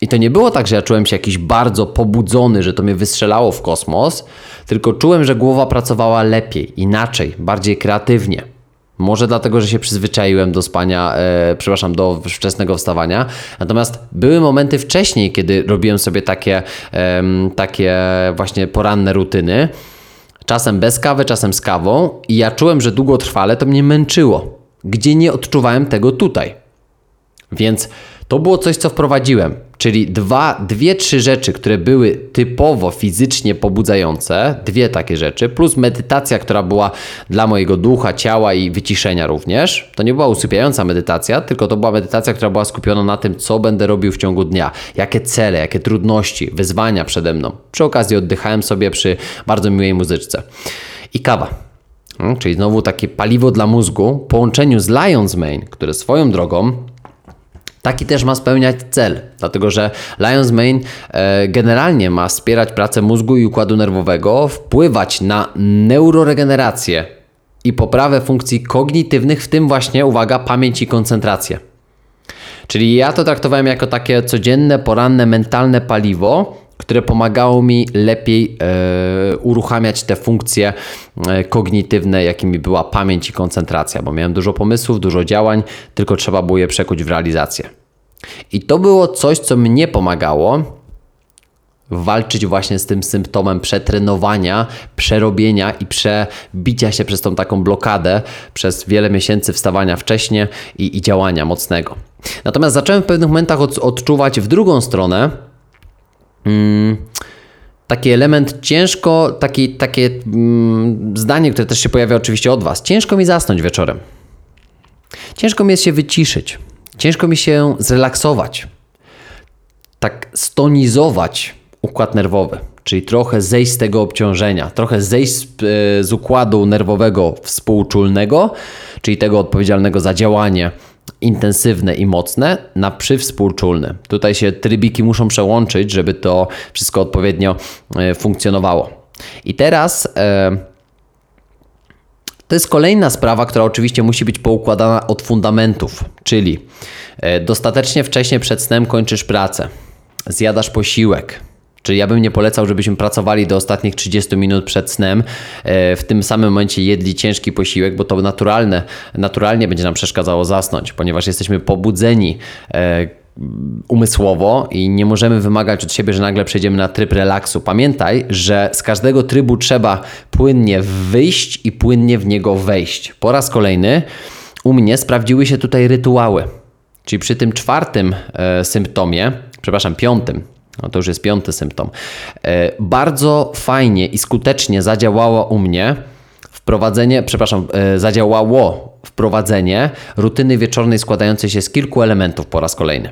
I to nie było tak, że ja czułem się jakiś bardzo pobudzony, że to mnie wystrzelało w kosmos, tylko czułem, że głowa pracowała lepiej, inaczej, bardziej kreatywnie. Może dlatego, że się przyzwyczaiłem do spania, e, przepraszam, do wczesnego wstawania. Natomiast były momenty wcześniej, kiedy robiłem sobie takie, em, takie właśnie poranne rutyny. Czasem bez kawy, czasem z kawą, i ja czułem, że długotrwale to mnie męczyło, gdzie nie odczuwałem tego tutaj. Więc to było coś, co wprowadziłem, czyli dwa, dwie, trzy rzeczy, które były typowo fizycznie pobudzające, dwie takie rzeczy, plus medytacja, która była dla mojego ducha, ciała i wyciszenia również. To nie była usypiająca medytacja, tylko to była medytacja, która była skupiona na tym, co będę robił w ciągu dnia, jakie cele, jakie trudności, wyzwania przede mną. Przy okazji oddychałem sobie przy bardzo miłej muzyczce. I kawa. Mm, Czyli znowu takie paliwo dla mózgu w połączeniu z Lion's Mane, które swoją drogą Taki też ma spełniać cel, dlatego że Lion's Mane generalnie ma wspierać pracę mózgu i układu nerwowego, wpływać na neuroregenerację i poprawę funkcji kognitywnych, w tym właśnie, uwaga, pamięć i koncentrację. Czyli ja to traktowałem jako takie codzienne, poranne, mentalne paliwo, które pomagało mi lepiej e, uruchamiać te funkcje e, kognitywne, jakimi była pamięć i koncentracja, bo miałem dużo pomysłów, dużo działań, tylko trzeba było je przekuć w realizację. I to było coś, co mnie pomagało walczyć właśnie z tym symptomem przetrenowania, przerobienia i przebicia się przez tą taką blokadę przez wiele miesięcy wstawania wcześnie i, i działania mocnego. Natomiast zacząłem w pewnych momentach od, odczuwać w drugą stronę, taki element ciężko, taki, takie mm, zdanie, które też się pojawia oczywiście od Was. Ciężko mi zasnąć wieczorem. Ciężko mi jest się wyciszyć. Ciężko mi się zrelaksować. Tak stonizować układ nerwowy, czyli trochę zejść z tego obciążenia, trochę zejść z, e, z układu nerwowego współczulnego, czyli tego odpowiedzialnego za działanie intensywne i mocne na przywspółczulny. Tutaj się trybiki muszą przełączyć, żeby to wszystko odpowiednio e, funkcjonowało. I teraz e, to jest kolejna sprawa, która oczywiście musi być poukładana od fundamentów, czyli e, dostatecznie wcześnie przed snem kończysz pracę, zjadasz posiłek, Czyli ja bym nie polecał, żebyśmy pracowali do ostatnich 30 minut przed snem, e, w tym samym momencie jedli ciężki posiłek, bo to naturalne, naturalnie będzie nam przeszkadzało zasnąć, ponieważ jesteśmy pobudzeni e, umysłowo i nie możemy wymagać od siebie, że nagle przejdziemy na tryb relaksu. Pamiętaj, że z każdego trybu trzeba płynnie wyjść i płynnie w niego wejść. Po raz kolejny u mnie sprawdziły się tutaj rytuały. Czyli przy tym czwartym e, symptomie, przepraszam, piątym, no to już jest piąty symptom. E, bardzo fajnie i skutecznie zadziałało u mnie wprowadzenie, przepraszam, e, zadziałało wprowadzenie rutyny wieczornej składającej się z kilku elementów po raz kolejny.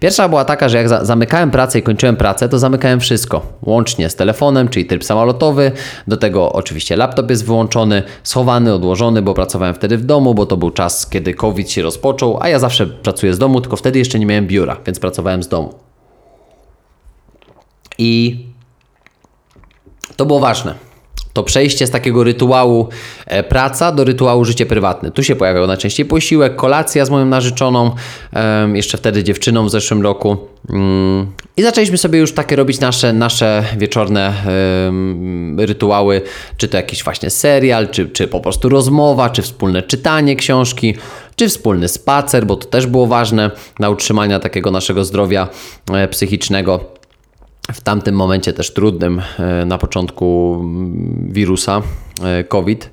Pierwsza była taka, że jak za zamykałem pracę i kończyłem pracę, to zamykałem wszystko, łącznie z telefonem, czyli tryb samolotowy. Do tego oczywiście laptop jest wyłączony, schowany, odłożony, bo pracowałem wtedy w domu, bo to był czas, kiedy COVID się rozpoczął, a ja zawsze pracuję z domu, tylko wtedy jeszcze nie miałem biura, więc pracowałem z domu. I to było ważne. To przejście z takiego rytuału e, praca do rytuału życie prywatne. Tu się pojawiał najczęściej posiłek, kolacja z moją narzeczoną, jeszcze wtedy dziewczyną w zeszłym roku. Mm, I zaczęliśmy sobie już takie robić nasze, nasze wieczorne rytuały, czy to jakiś właśnie serial, czy, czy po prostu rozmowa, czy wspólne czytanie książki, czy wspólny spacer, bo to też było ważne dla utrzymania takiego naszego zdrowia e, psychicznego w tamtym momencie też trudnym e, na początku mm, wirusa e, COVID,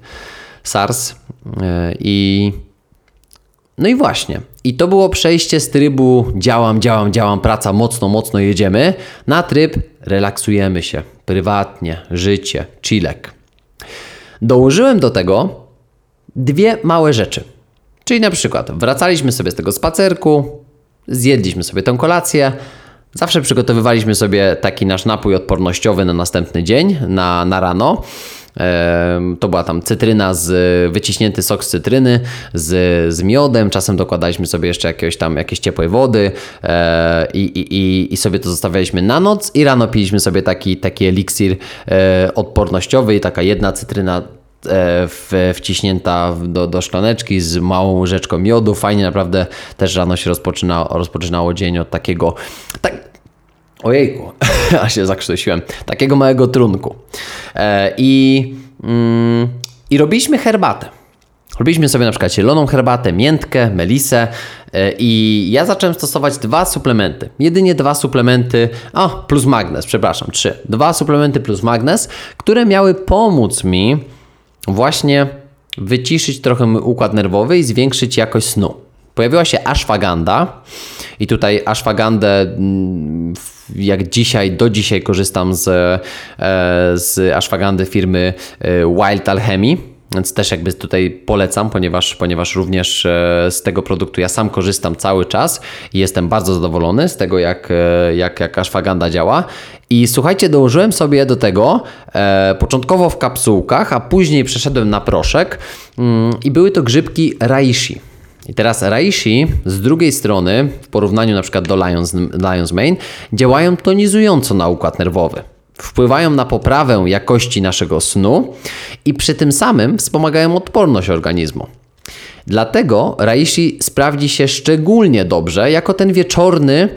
SARS e, i no i właśnie. I to było przejście z trybu działam, działam, działam, praca, mocno, mocno jedziemy, na tryb relaksujemy się, prywatnie, życie, chillek. Dołożyłem do tego dwie małe rzeczy. Czyli na przykład wracaliśmy sobie z tego spacerku, zjedliśmy sobie tę kolację, Zawsze przygotowywaliśmy sobie taki nasz napój odpornościowy na następny dzień, na, na rano. To była tam cytryna z wyciśnięty sok z cytryny z, z miodem. Czasem dokładaliśmy sobie jeszcze jakiegoś tam jakieś ciepłej wody e, i, i, i, sobie to zostawialiśmy na noc i rano piliśmy sobie taki, taki eliksir e, odpornościowy i taka jedna cytryna w, wciśnięta do, do szklaneczki z małą łyżeczką miodu. Fajnie naprawdę też rano się rozpoczyna, rozpoczynało dzień od takiego. Tak, ojejku, aż się zakrztusiłem. Takiego małego trunku. E, I, mm, I robiliśmy herbatę. Robiliśmy sobie na przykład zieloną herbatę, miętkę, melisę e, i ja zacząłem stosować dwa suplementy. Jedynie dwa suplementy, a plus magnes, przepraszam, trzy. Dwa suplementy plus magnes, które miały pomóc mi właśnie wyciszyć trochę mój układ nerwowy i zwiększyć jakość snu. Pojawiła się ashwagandha i tutaj ashwagandę mm, jak dzisiaj, do dzisiaj korzystam z, e, z ashwagandy firmy e, Wild Alchemy. Więc też jakby tutaj polecam, ponieważ, ponieważ również e, z tego produktu ja sam korzystam cały czas i jestem bardzo zadowolony z tego, jak, e, jak, jak ashwagandha działa. I słuchajcie, dołożyłem sobie do tego e, początkowo w kapsułkach, a później przeszedłem na proszek mm, i były to grzybki reishi. I teraz reishi z drugiej strony, w porównaniu na przykład do Lions, Lions Mane, działają tonizująco na układ nerwowy. Wpływają na poprawę jakości naszego snu i przy tym samym wspomagają odporność organizmu. Dlatego reishi sprawdzi się szczególnie dobrze jako ten wieczorny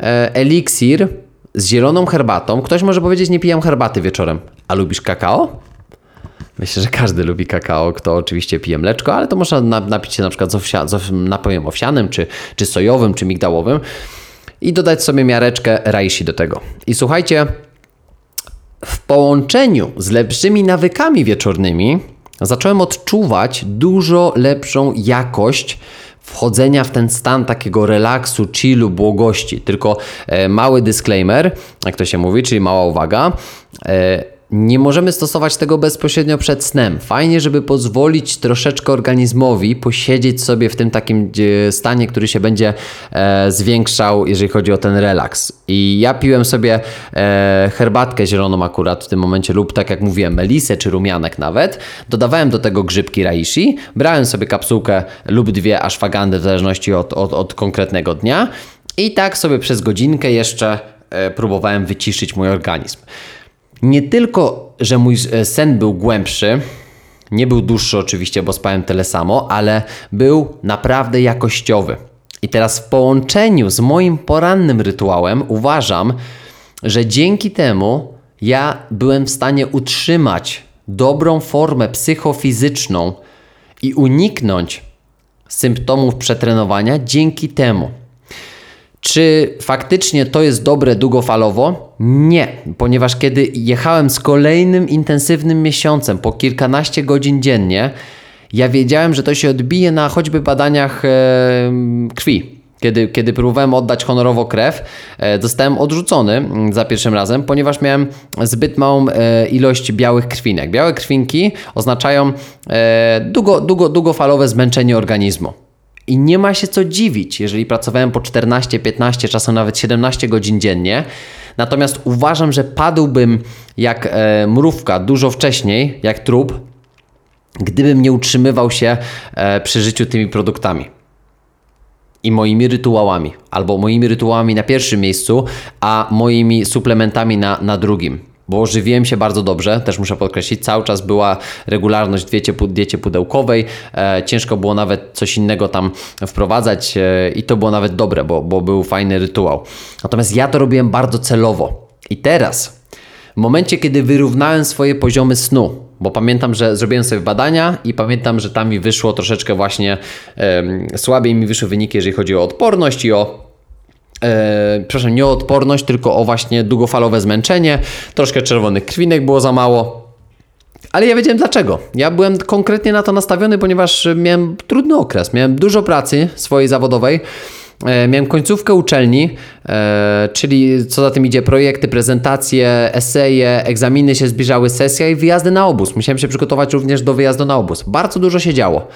e, eliksir z zieloną herbatą. Ktoś może powiedzieć, nie pijam herbaty wieczorem. A lubisz kakao? Myślę, że każdy lubi kakao, kto oczywiście pije mleczko, ale to można na- napić się na przykład z, owsia, z napojem owsianym, czy, czy sojowym, czy migdałowym i dodać sobie miareczkę reishi do tego. I słuchajcie, w połączeniu z lepszymi nawykami wieczornymi zacząłem odczuwać dużo lepszą jakość wchodzenia w ten stan takiego relaksu, chillu, błogości. Tylko e, mały disclaimer, jak to się mówi, czyli mała uwaga. Nie możemy stosować tego bezpośrednio przed snem. Fajnie, żeby pozwolić troszeczkę organizmowi posiedzieć sobie w tym takim stanie, który się będzie e, zwiększał, jeżeli chodzi o ten relaks. I ja piłem sobie e, herbatkę zieloną akurat w tym momencie, lub tak jak mówiłem, melisę czy rumianek nawet. Dodawałem do tego grzybki reishi, brałem sobie kapsułkę lub dwie ashwagandy w zależności od, od, od konkretnego dnia i tak sobie przez godzinkę jeszcze e, próbowałem wyciszyć mój organizm. Nie tylko, że mój e, sen był głębszy, nie był dłuższy oczywiście, bo spałem tyle samo, ale był naprawdę jakościowy. I teraz w połączeniu z moim porannym rytuałem uważam, że dzięki temu ja byłem w stanie utrzymać dobrą formę psychofizyczną i uniknąć symptomów przetrenowania dzięki temu. Czy faktycznie to jest dobre długofalowo? Nie, ponieważ kiedy jechałem z kolejnym intensywnym miesiącem po kilkanaście godzin dziennie, ja wiedziałem, że to się odbije na choćby badaniach e, krwi. Kiedy, kiedy próbowałem oddać honorowo krew, e, zostałem odrzucony mm, za pierwszym razem, ponieważ miałem zbyt małą e, ilość białych krwinek. Białe krwinki oznaczają e, długo, długo, długofalowe zmęczenie organizmu. I nie ma się co dziwić, jeżeli pracowałem po 14, 15, czasem nawet 17 godzin dziennie. Natomiast uważam, że padłbym jak e, mrówka dużo wcześniej, jak trup, gdybym nie utrzymywał się e, przy życiu tymi produktami i moimi rytuałami, albo moimi rytuałami na pierwszym miejscu, a moimi suplementami na, na drugim. Bo żywiłem się bardzo dobrze, też muszę podkreślić, cały czas była regularność w diecie, diecie pudełkowej, e, ciężko było nawet coś innego tam wprowadzać e, i to było nawet dobre, bo, bo był fajny rytuał. Natomiast ja to robiłem bardzo celowo. I teraz, w momencie, kiedy wyrównałem swoje poziomy snu, bo pamiętam, że zrobiłem sobie badania i pamiętam, że tam mi wyszło troszeczkę właśnie em, słabiej mi wyszły wyniki, jeżeli chodzi o odporność i o e, przepraszam, nie o odporność, tylko o właśnie długofalowe zmęczenie. Troszkę czerwonych krwinek było za mało. Ale ja wiedziałem dlaczego. Ja byłem konkretnie na to nastawiony, ponieważ miałem trudny okres. Miałem dużo pracy swojej zawodowej. E, Miałem końcówkę uczelni, e, czyli co za tym idzie, projekty, prezentacje, eseje, egzaminy się zbliżały, sesja i wyjazdy na obóz. Musiałem się przygotować również do wyjazdu na obóz. Bardzo dużo się działo.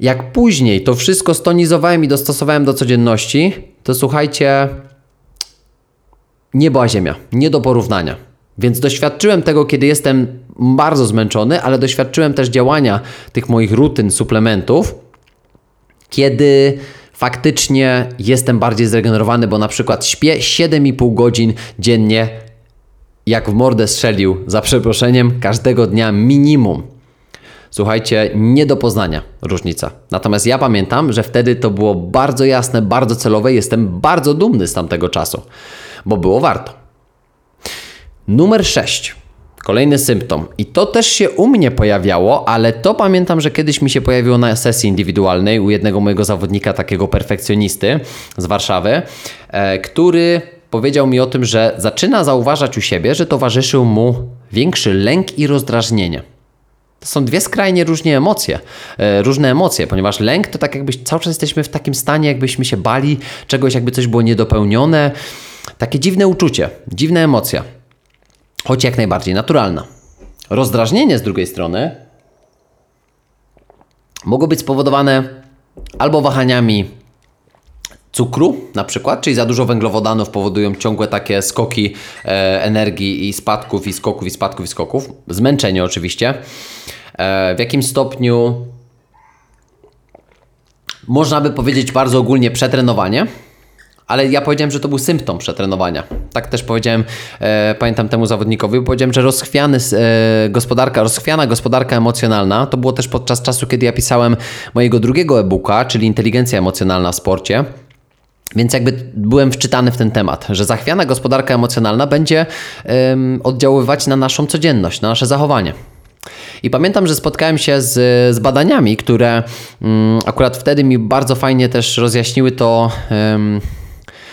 Jak później to wszystko stonizowałem i dostosowałem do codzienności, to słuchajcie, niebo a ziemia, nie do porównania. Więc doświadczyłem tego, kiedy jestem bardzo zmęczony, ale doświadczyłem też działania tych moich rutyn, suplementów, kiedy faktycznie jestem bardziej zregenerowany, bo na przykład śpię 7,5 godzin dziennie, jak w mordę strzelił, za przeproszeniem, każdego dnia minimum. Słuchajcie, nie do poznania różnica. Natomiast ja pamiętam, że wtedy to było bardzo jasne, bardzo celowe. Jestem bardzo dumny z tamtego czasu, bo było warto. Numer 6. Kolejny symptom. I to też się u mnie pojawiało, ale to pamiętam, że kiedyś mi się pojawiło na sesji indywidualnej u jednego mojego zawodnika, takiego perfekcjonisty z Warszawy, e, który powiedział mi o tym, że zaczyna zauważać u siebie, że towarzyszył mu większy lęk i rozdrażnienie. To są dwie skrajnie różne emocje, e, różne emocje, ponieważ lęk to tak jakbyś cały czas jesteśmy w takim stanie, jakbyśmy się bali czegoś, jakby coś było niedopełnione. Takie dziwne uczucie, dziwna emocja, choć jak najbardziej naturalna. Rozdrażnienie z drugiej strony mogło być spowodowane albo wahaniami cukru na przykład, czyli za dużo węglowodanów powodują ciągłe takie skoki e, energii i spadków, i skoków, i spadków, i skoków. Zmęczenie oczywiście. E, w jakim stopniu można by powiedzieć bardzo ogólnie przetrenowanie, ale ja powiedziałem, że to był symptom przetrenowania. Tak też powiedziałem, e, pamiętam temu zawodnikowi, powiedziałem, że rozchwiany e, gospodarka, rozchwiana gospodarka emocjonalna, to było też podczas czasu, kiedy ja pisałem mojego drugiego e-booka, czyli Inteligencja emocjonalna w sporcie. Więc jakby byłem wczytany w ten temat, że zachwiana gospodarka emocjonalna będzie ym, oddziaływać na naszą codzienność, na nasze zachowanie. I pamiętam, że spotkałem się z, z badaniami, które ym, akurat wtedy mi bardzo fajnie też rozjaśniły to. Ym,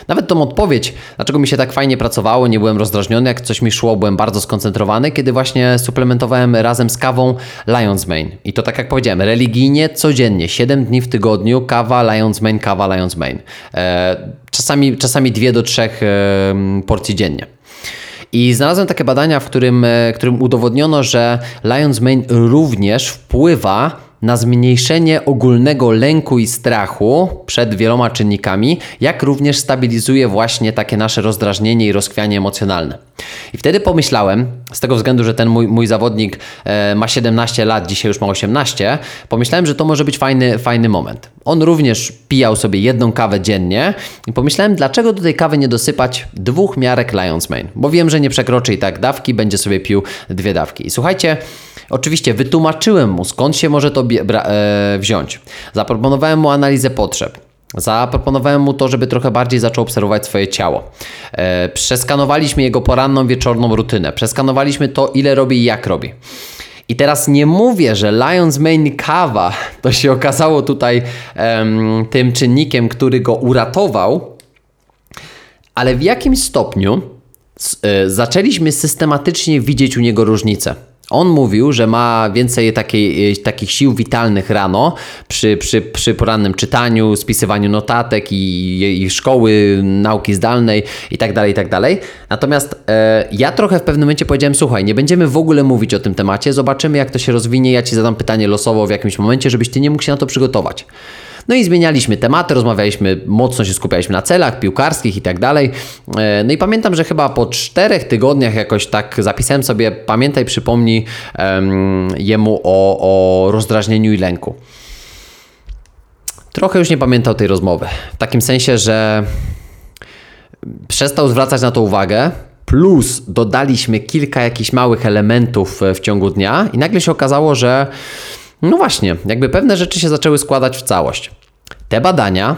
nawet tą odpowiedź, dlaczego mi się tak fajnie pracowało, nie byłem rozdrażniony, jak coś mi szło, byłem bardzo skoncentrowany, kiedy właśnie suplementowałem razem z kawą Lion's Mane. I to tak jak powiedziałem, religijnie, codziennie, 7 dni w tygodniu, kawa Lion's Mane, kawa Lion's Mane. E, czasami, czasami dwie do trzech e, porcji dziennie. I znalazłem takie badania, w którym, e, którym udowodniono, że Lion's Mane również wpływa na zmniejszenie ogólnego lęku i strachu przed wieloma czynnikami, jak również stabilizuje właśnie takie nasze rozdrażnienie i rozchwianie emocjonalne. I wtedy pomyślałem, z tego względu, że ten mój, mój zawodnik e, ma 17 lat, dzisiaj już ma 18, pomyślałem, że to może być fajny, fajny moment. On również pijał sobie jedną kawę dziennie i pomyślałem, dlaczego do tej kawy nie dosypać dwóch miarek Lion's Mane, bo wiem, że nie przekroczy i tak dawki, będzie sobie pił dwie dawki. I słuchajcie, Oczywiście wytłumaczyłem mu, skąd się może to e, wziąć. Zaproponowałem mu analizę potrzeb. Zaproponowałem mu to, żeby trochę bardziej zaczął obserwować swoje ciało. E, przeskanowaliśmy jego poranną, wieczorną rutynę. Przeskanowaliśmy to, ile robi i jak robi. I teraz nie mówię, że Lions Main Kawa to się okazało tutaj tym czynnikiem, który go uratował, ale w jakim stopniu y, zaczęliśmy systematycznie widzieć u niego różnice. On mówił, że ma więcej takiej, e, takich sił witalnych rano przy, przy, przy porannym czytaniu, spisywaniu notatek i, i szkoły, nauki zdalnej itd. Tak itd. Tak Natomiast e, ja trochę w pewnym momencie powiedziałem, słuchaj, nie będziemy w ogóle mówić o tym temacie, zobaczymy jak to się rozwinie, ja Ci zadam pytanie losowo w jakimś momencie, żebyś Ty nie mógł się na to przygotować. No i zmienialiśmy tematy, rozmawialiśmy, mocno się skupialiśmy na celach piłkarskich i tak dalej. E, no i pamiętam, że chyba po czterech tygodniach jakoś tak zapisałem sobie, pamiętaj, przypomnij um, jemu o, o rozdrażnieniu i lęku. Trochę już nie pamiętał tej rozmowy. W takim sensie, że przestał zwracać na to uwagę, plus dodaliśmy kilka jakichś małych elementów w ciągu dnia i nagle się okazało, że no właśnie, jakby pewne rzeczy się zaczęły składać w całość. Te badania,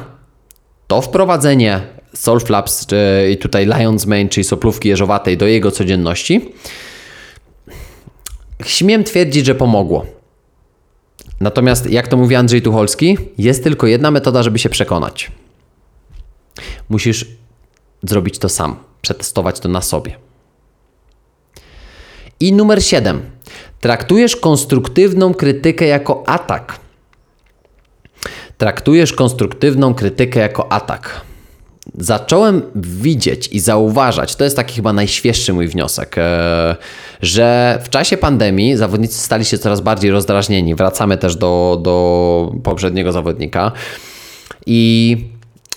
to wprowadzenie Solflaps czy, i tutaj Lion's Mane, czyli soplówki jeżowatej do jego codzienności, śmiem twierdzić, że pomogło. Natomiast, jak to mówi Andrzej Tucholski, jest tylko jedna metoda, żeby się przekonać. Musisz zrobić to sam, przetestować to na sobie. I numer 7. Traktujesz konstruktywną krytykę jako atak. Traktujesz konstruktywną krytykę jako atak. Zacząłem widzieć i zauważać, to jest taki chyba najświeższy mój wniosek, e, że w czasie pandemii zawodnicy stali się coraz bardziej rozdrażnieni. Wracamy też do, do poprzedniego zawodnika i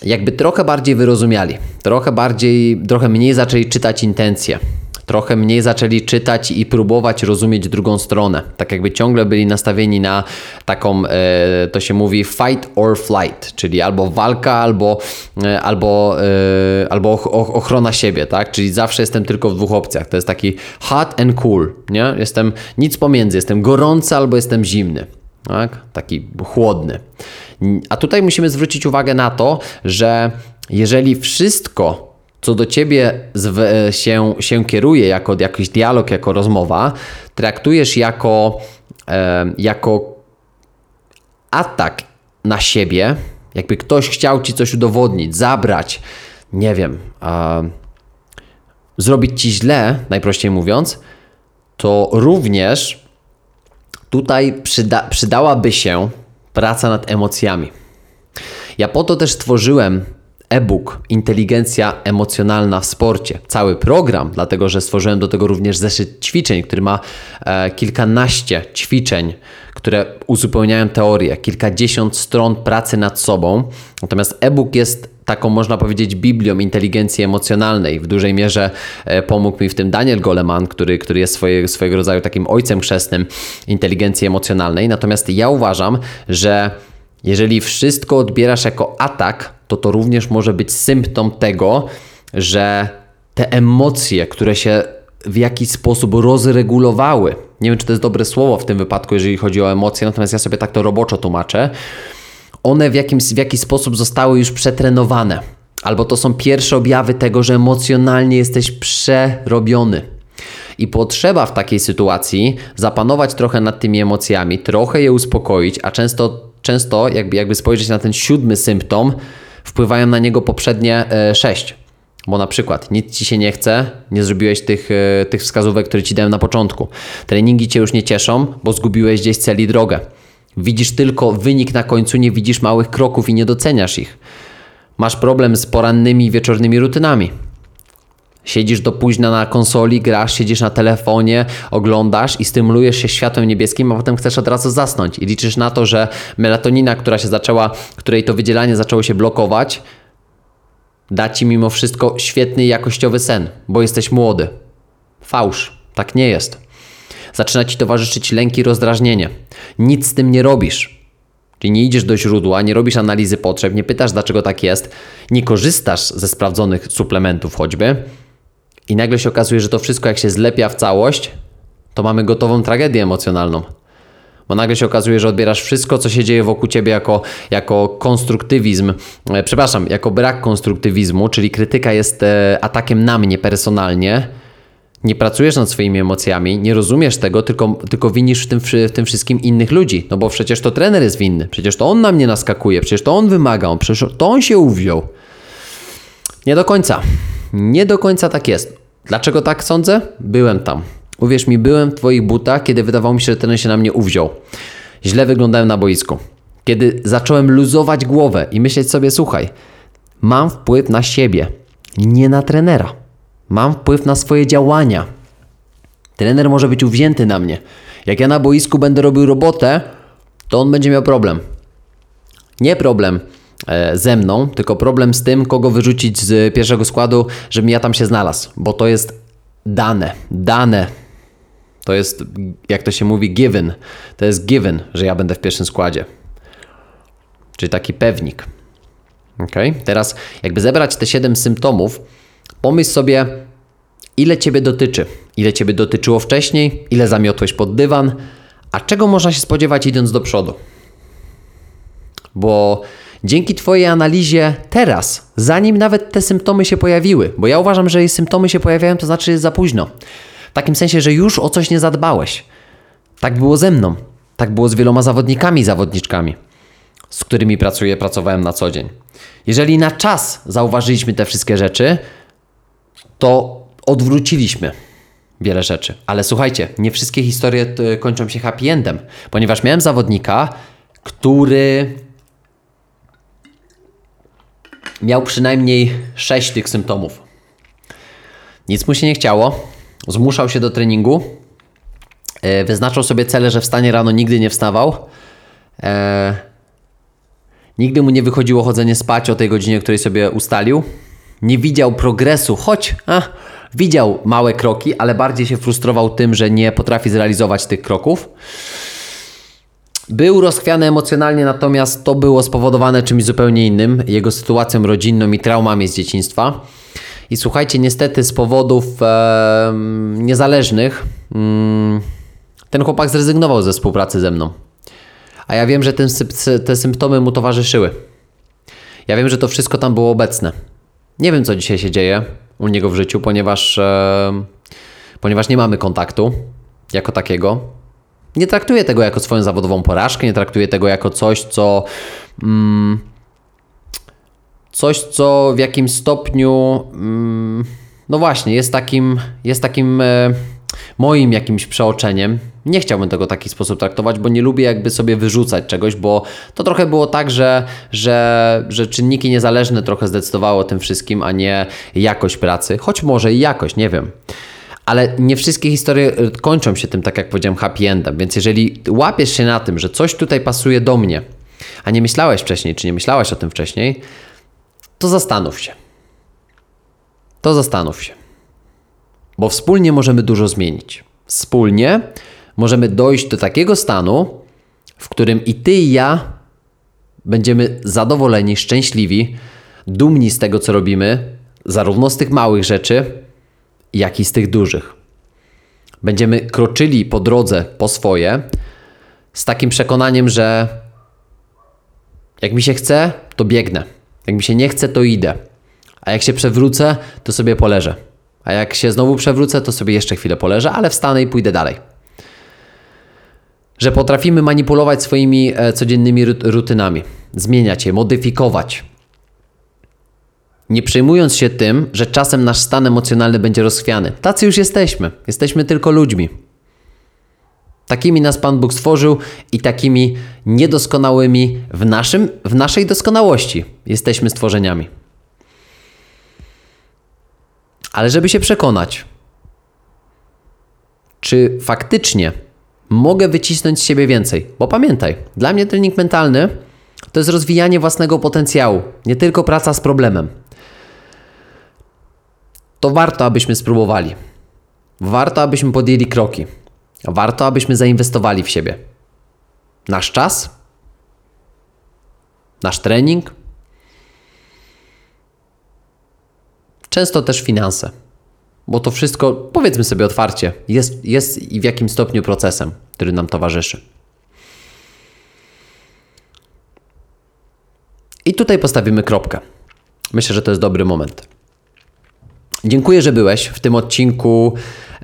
jakby trochę bardziej wyrozumiali, trochę bardziej, trochę mniej zaczęli czytać intencje trochę mniej zaczęli czytać i próbować rozumieć drugą stronę. Tak jakby ciągle byli nastawieni na taką, e, to się mówi fight or flight, czyli albo walka, albo, e, albo, e, albo ochrona siebie, tak? Czyli zawsze jestem tylko w dwóch opcjach. To jest taki hot and cool, nie? Jestem nic pomiędzy, jestem gorący albo jestem zimny. Tak? Taki chłodny. A tutaj musimy zwrócić uwagę na to, że jeżeli wszystko co do ciebie się, się kieruje jako jakiś dialog, jako rozmowa, traktujesz jako, e, jako atak na siebie, jakby ktoś chciał ci coś udowodnić, zabrać, nie wiem, zrobić ci źle, najprościej mówiąc, to również tutaj przyda, przydałaby się praca nad emocjami. Ja po to też stworzyłem e-book Inteligencja emocjonalna w sporcie. Cały program, dlatego że stworzyłem do tego również zeszyt ćwiczeń, który ma e, kilkanaście ćwiczeń, które uzupełniają teorię, kilkadziesiąt stron pracy nad sobą. Natomiast e-book jest taką, można powiedzieć, biblią inteligencji emocjonalnej. W dużej mierze e, pomógł mi w tym Daniel Goleman, który, który jest swoje, swojego rodzaju takim ojcem chrzestnym inteligencji emocjonalnej. Natomiast ja uważam, że jeżeli wszystko odbierasz jako atak, to to również może być symptom tego, że te emocje, które się w jakiś sposób rozregulowały, nie wiem czy to jest dobre słowo w tym wypadku, jeżeli chodzi o emocje, natomiast ja sobie tak to roboczo tłumaczę, one w, jakimś, w jakiś sposób zostały już przetrenowane. Albo to są pierwsze objawy tego, że emocjonalnie jesteś przerobiony. I potrzeba w takiej sytuacji zapanować trochę nad tymi emocjami, trochę je uspokoić, a często, często jakby, jakby spojrzeć na ten siódmy symptom, wpływają na niego poprzednie e, sześć. Bo na przykład nic ci się nie chce, nie zrobiłeś tych, e, tych wskazówek, które ci dałem na początku. Treningi cię już nie cieszą, bo zgubiłeś gdzieś cel i drogę. Widzisz tylko wynik na końcu, nie widzisz małych kroków i nie doceniasz ich. Masz problem z porannymi wieczornymi rutynami. Siedzisz do późna na konsoli, grasz, siedzisz na telefonie, oglądasz i stymulujesz się światłem niebieskim, a potem chcesz od razu zasnąć i liczysz na to, że melatonina, która się zaczęła, której to wydzielanie zaczęło się blokować, da ci mimo wszystko świetny jakościowy sen, bo jesteś młody. Fałsz, tak nie jest. Zaczyna ci towarzyszyć lęk i rozdrażnienie. Nic z tym nie robisz. Czyli nie idziesz do źródła, nie robisz analizy potrzeb, nie pytasz, dlaczego tak jest, nie korzystasz ze sprawdzonych suplementów choćby i nagle się okazuje, że to wszystko jak się zlepia w całość, to mamy gotową tragedię emocjonalną. Bo nagle się okazuje, że odbierasz wszystko, co się dzieje wokół ciebie jako, jako konstruktywizm, e, przepraszam, jako brak konstruktywizmu, czyli krytyka jest e, atakiem na mnie personalnie. Nie pracujesz nad swoimi emocjami, nie rozumiesz tego, tylko, tylko winisz w tym, w tym wszystkim innych ludzi. No bo przecież to trener jest winny, przecież to on na mnie naskakuje, przecież to on wymaga, on, przecież to on się uwziął. Nie do końca. Nie do końca tak jest. Dlaczego tak sądzę? Byłem tam. Uwierz mi, byłem w Twoich butach, kiedy wydawało mi się, że ten się na mnie uwziął. Źle wyglądałem na boisku. Kiedy zacząłem luzować głowę i myśleć sobie, słuchaj, mam wpływ na siebie, nie na trenera. Mam wpływ na swoje działania. Trener może być uwzięty na mnie. Jak ja na boisku będę robił robotę, to on będzie miał problem. Nie problem ze mną, tylko problem z tym, kogo wyrzucić z pierwszego składu, żebym ja tam się znalazł, bo to jest dane, dane. To jest, jak to się mówi, given. To jest given, że ja będę w pierwszym składzie. Czyli taki pewnik. Ok? Teraz, jakby zebrać te 7 symptomów, pomyśl sobie, ile ciebie dotyczy. Ile ciebie dotyczyło wcześniej, ile zamiotłeś pod dywan, a czego można się spodziewać idąc do przodu. Bo dzięki Twojej analizie teraz, zanim nawet te symptomy się pojawiły, bo ja uważam, że jeśli symptomy się pojawiają, to znaczy jest za późno. W takim sensie, że już o coś nie zadbałeś. Tak było ze mną. Tak było z wieloma zawodnikami zawodniczkami, z którymi pracuję, pracowałem na co dzień. Jeżeli na czas zauważyliśmy te wszystkie rzeczy, to odwróciliśmy wiele rzeczy. Ale słuchajcie, nie wszystkie historie e, kończą się happy endem, ponieważ miałem zawodnika, który miał przynajmniej sześć tych symptomów. Nic mu się nie chciało, zmuszał się do treningu, e, wyznaczał sobie cele, że wstanie rano, nigdy nie wstawał. E, nigdy mu nie wychodziło chodzenie spać o tej godzinie, której sobie ustalił. Nie widział progresu, choć a, widział małe kroki, ale bardziej się frustrował tym, że nie potrafi zrealizować tych kroków. Był rozchwiany emocjonalnie, natomiast to było spowodowane czymś zupełnie innym, jego sytuacją rodzinną i traumami z dzieciństwa. I słuchajcie, niestety z powodów e, niezależnych mm, ten chłopak zrezygnował ze współpracy ze mną. A ja wiem, że ten, te symptomy mu towarzyszyły. Ja wiem, że to wszystko tam było obecne. Nie wiem, co dzisiaj się dzieje u niego w życiu, ponieważ, e, ponieważ nie mamy kontaktu jako takiego. Nie traktuję tego jako swoją zawodową porażkę, nie traktuję tego jako coś, co. Mm, coś, co w jakimś stopniu. Mm, no właśnie, jest takim, jest takim e, moim jakimś przeoczeniem. Nie chciałbym tego w taki sposób traktować, bo nie lubię jakby sobie wyrzucać czegoś, bo to trochę było tak, że, że, że czynniki niezależne trochę zdecydowały o tym wszystkim, a nie jakość pracy, choć może i jakość, nie wiem. Ale nie wszystkie historie y, kończą się tym, tak jak powiedziałem, happy endem. Więc jeżeli łapiesz się na tym, że coś tutaj pasuje do mnie, a nie myślałeś wcześniej, czy nie myślałaś o tym wcześniej, to zastanów się. To zastanów się. Bo wspólnie możemy dużo zmienić. Wspólnie możemy dojść do takiego stanu, w którym i ty, i ja będziemy zadowoleni, szczęśliwi, dumni z tego, co robimy, zarówno z tych małych rzeczy, jak i z tych dużych. Będziemy kroczyli po drodze po swoje, z takim przekonaniem, że jak mi się chce, to biegnę. Jak mi się nie chce, to idę. A jak się przewrócę, to sobie poleżę. A jak się znowu przewrócę, to sobie jeszcze chwilę poleżę, ale wstanę i pójdę dalej. Że potrafimy manipulować swoimi e, codziennymi rutynami, zmieniać je, modyfikować. Nie przejmując się tym, że czasem nasz stan emocjonalny będzie rozchwiany. Tacy już jesteśmy. Jesteśmy tylko ludźmi. Takimi nas Pan Bóg stworzył i takimi niedoskonałymi w, naszym, w naszej doskonałości jesteśmy stworzeniami. Ale żeby się przekonać, czy faktycznie mogę wycisnąć z siebie więcej, bo pamiętaj, dla mnie trening mentalny to jest rozwijanie własnego potencjału, nie tylko praca z problemem. To warto, abyśmy spróbowali. Warto, abyśmy podjęli kroki. Warto, abyśmy zainwestowali w siebie. Nasz czas, nasz trening, często też finanse. Bo to wszystko, powiedzmy sobie otwarcie, jest, jest i w jakim stopniu procesem, który nam towarzyszy. I tutaj postawimy kropkę. Myślę, że to jest dobry moment. Dziękuję, że byłeś w tym odcinku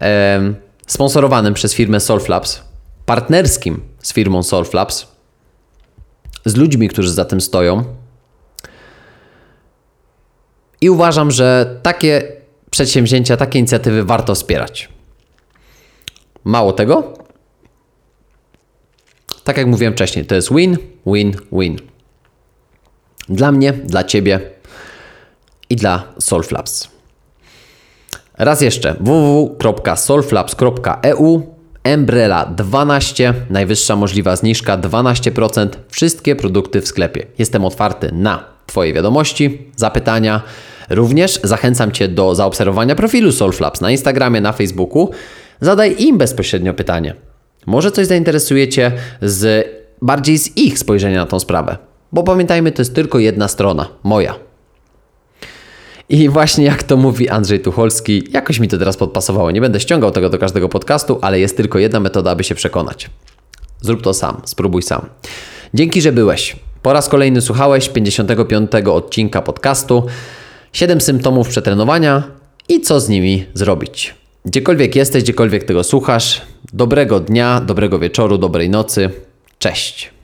e, sponsorowanym przez firmę Solflabs, partnerskim z firmą Solflabs, z ludźmi, którzy za tym stoją. I uważam, że takie przedsięwzięcia, takie inicjatywy warto wspierać. Mało tego, tak jak mówiłem wcześniej, to jest win, win, win. Dla mnie, dla Ciebie i dla Solflabs. Raz jeszcze www.solflabs.eu Umbrella 12, najwyższa możliwa zniżka 12%, wszystkie produkty w sklepie. Jestem otwarty na Twoje wiadomości, zapytania. Również zachęcam Cię do zaobserwowania profilu Solflabs na Instagramie, na Facebooku. Zadaj im bezpośrednio pytanie. Może coś zainteresuje Cię z bardziej z ich spojrzenia na tą sprawę. Bo pamiętajmy, to jest tylko jedna strona, moja. I właśnie jak to mówi Andrzej Tucholski, jakoś mi to teraz podpasowało. Nie będę ściągał tego do każdego podcastu, ale jest tylko jedna metoda, aby się przekonać. Zrób to sam, spróbuj sam. Dzięki, że byłeś. Po raz kolejny słuchałeś 55 odcinka podcastu 7 symptomów przetrenowania i co z nimi zrobić. Gdziekolwiek jesteś, gdziekolwiek tego słuchasz, dobrego dnia, dobrego wieczoru, dobrej nocy. Cześć.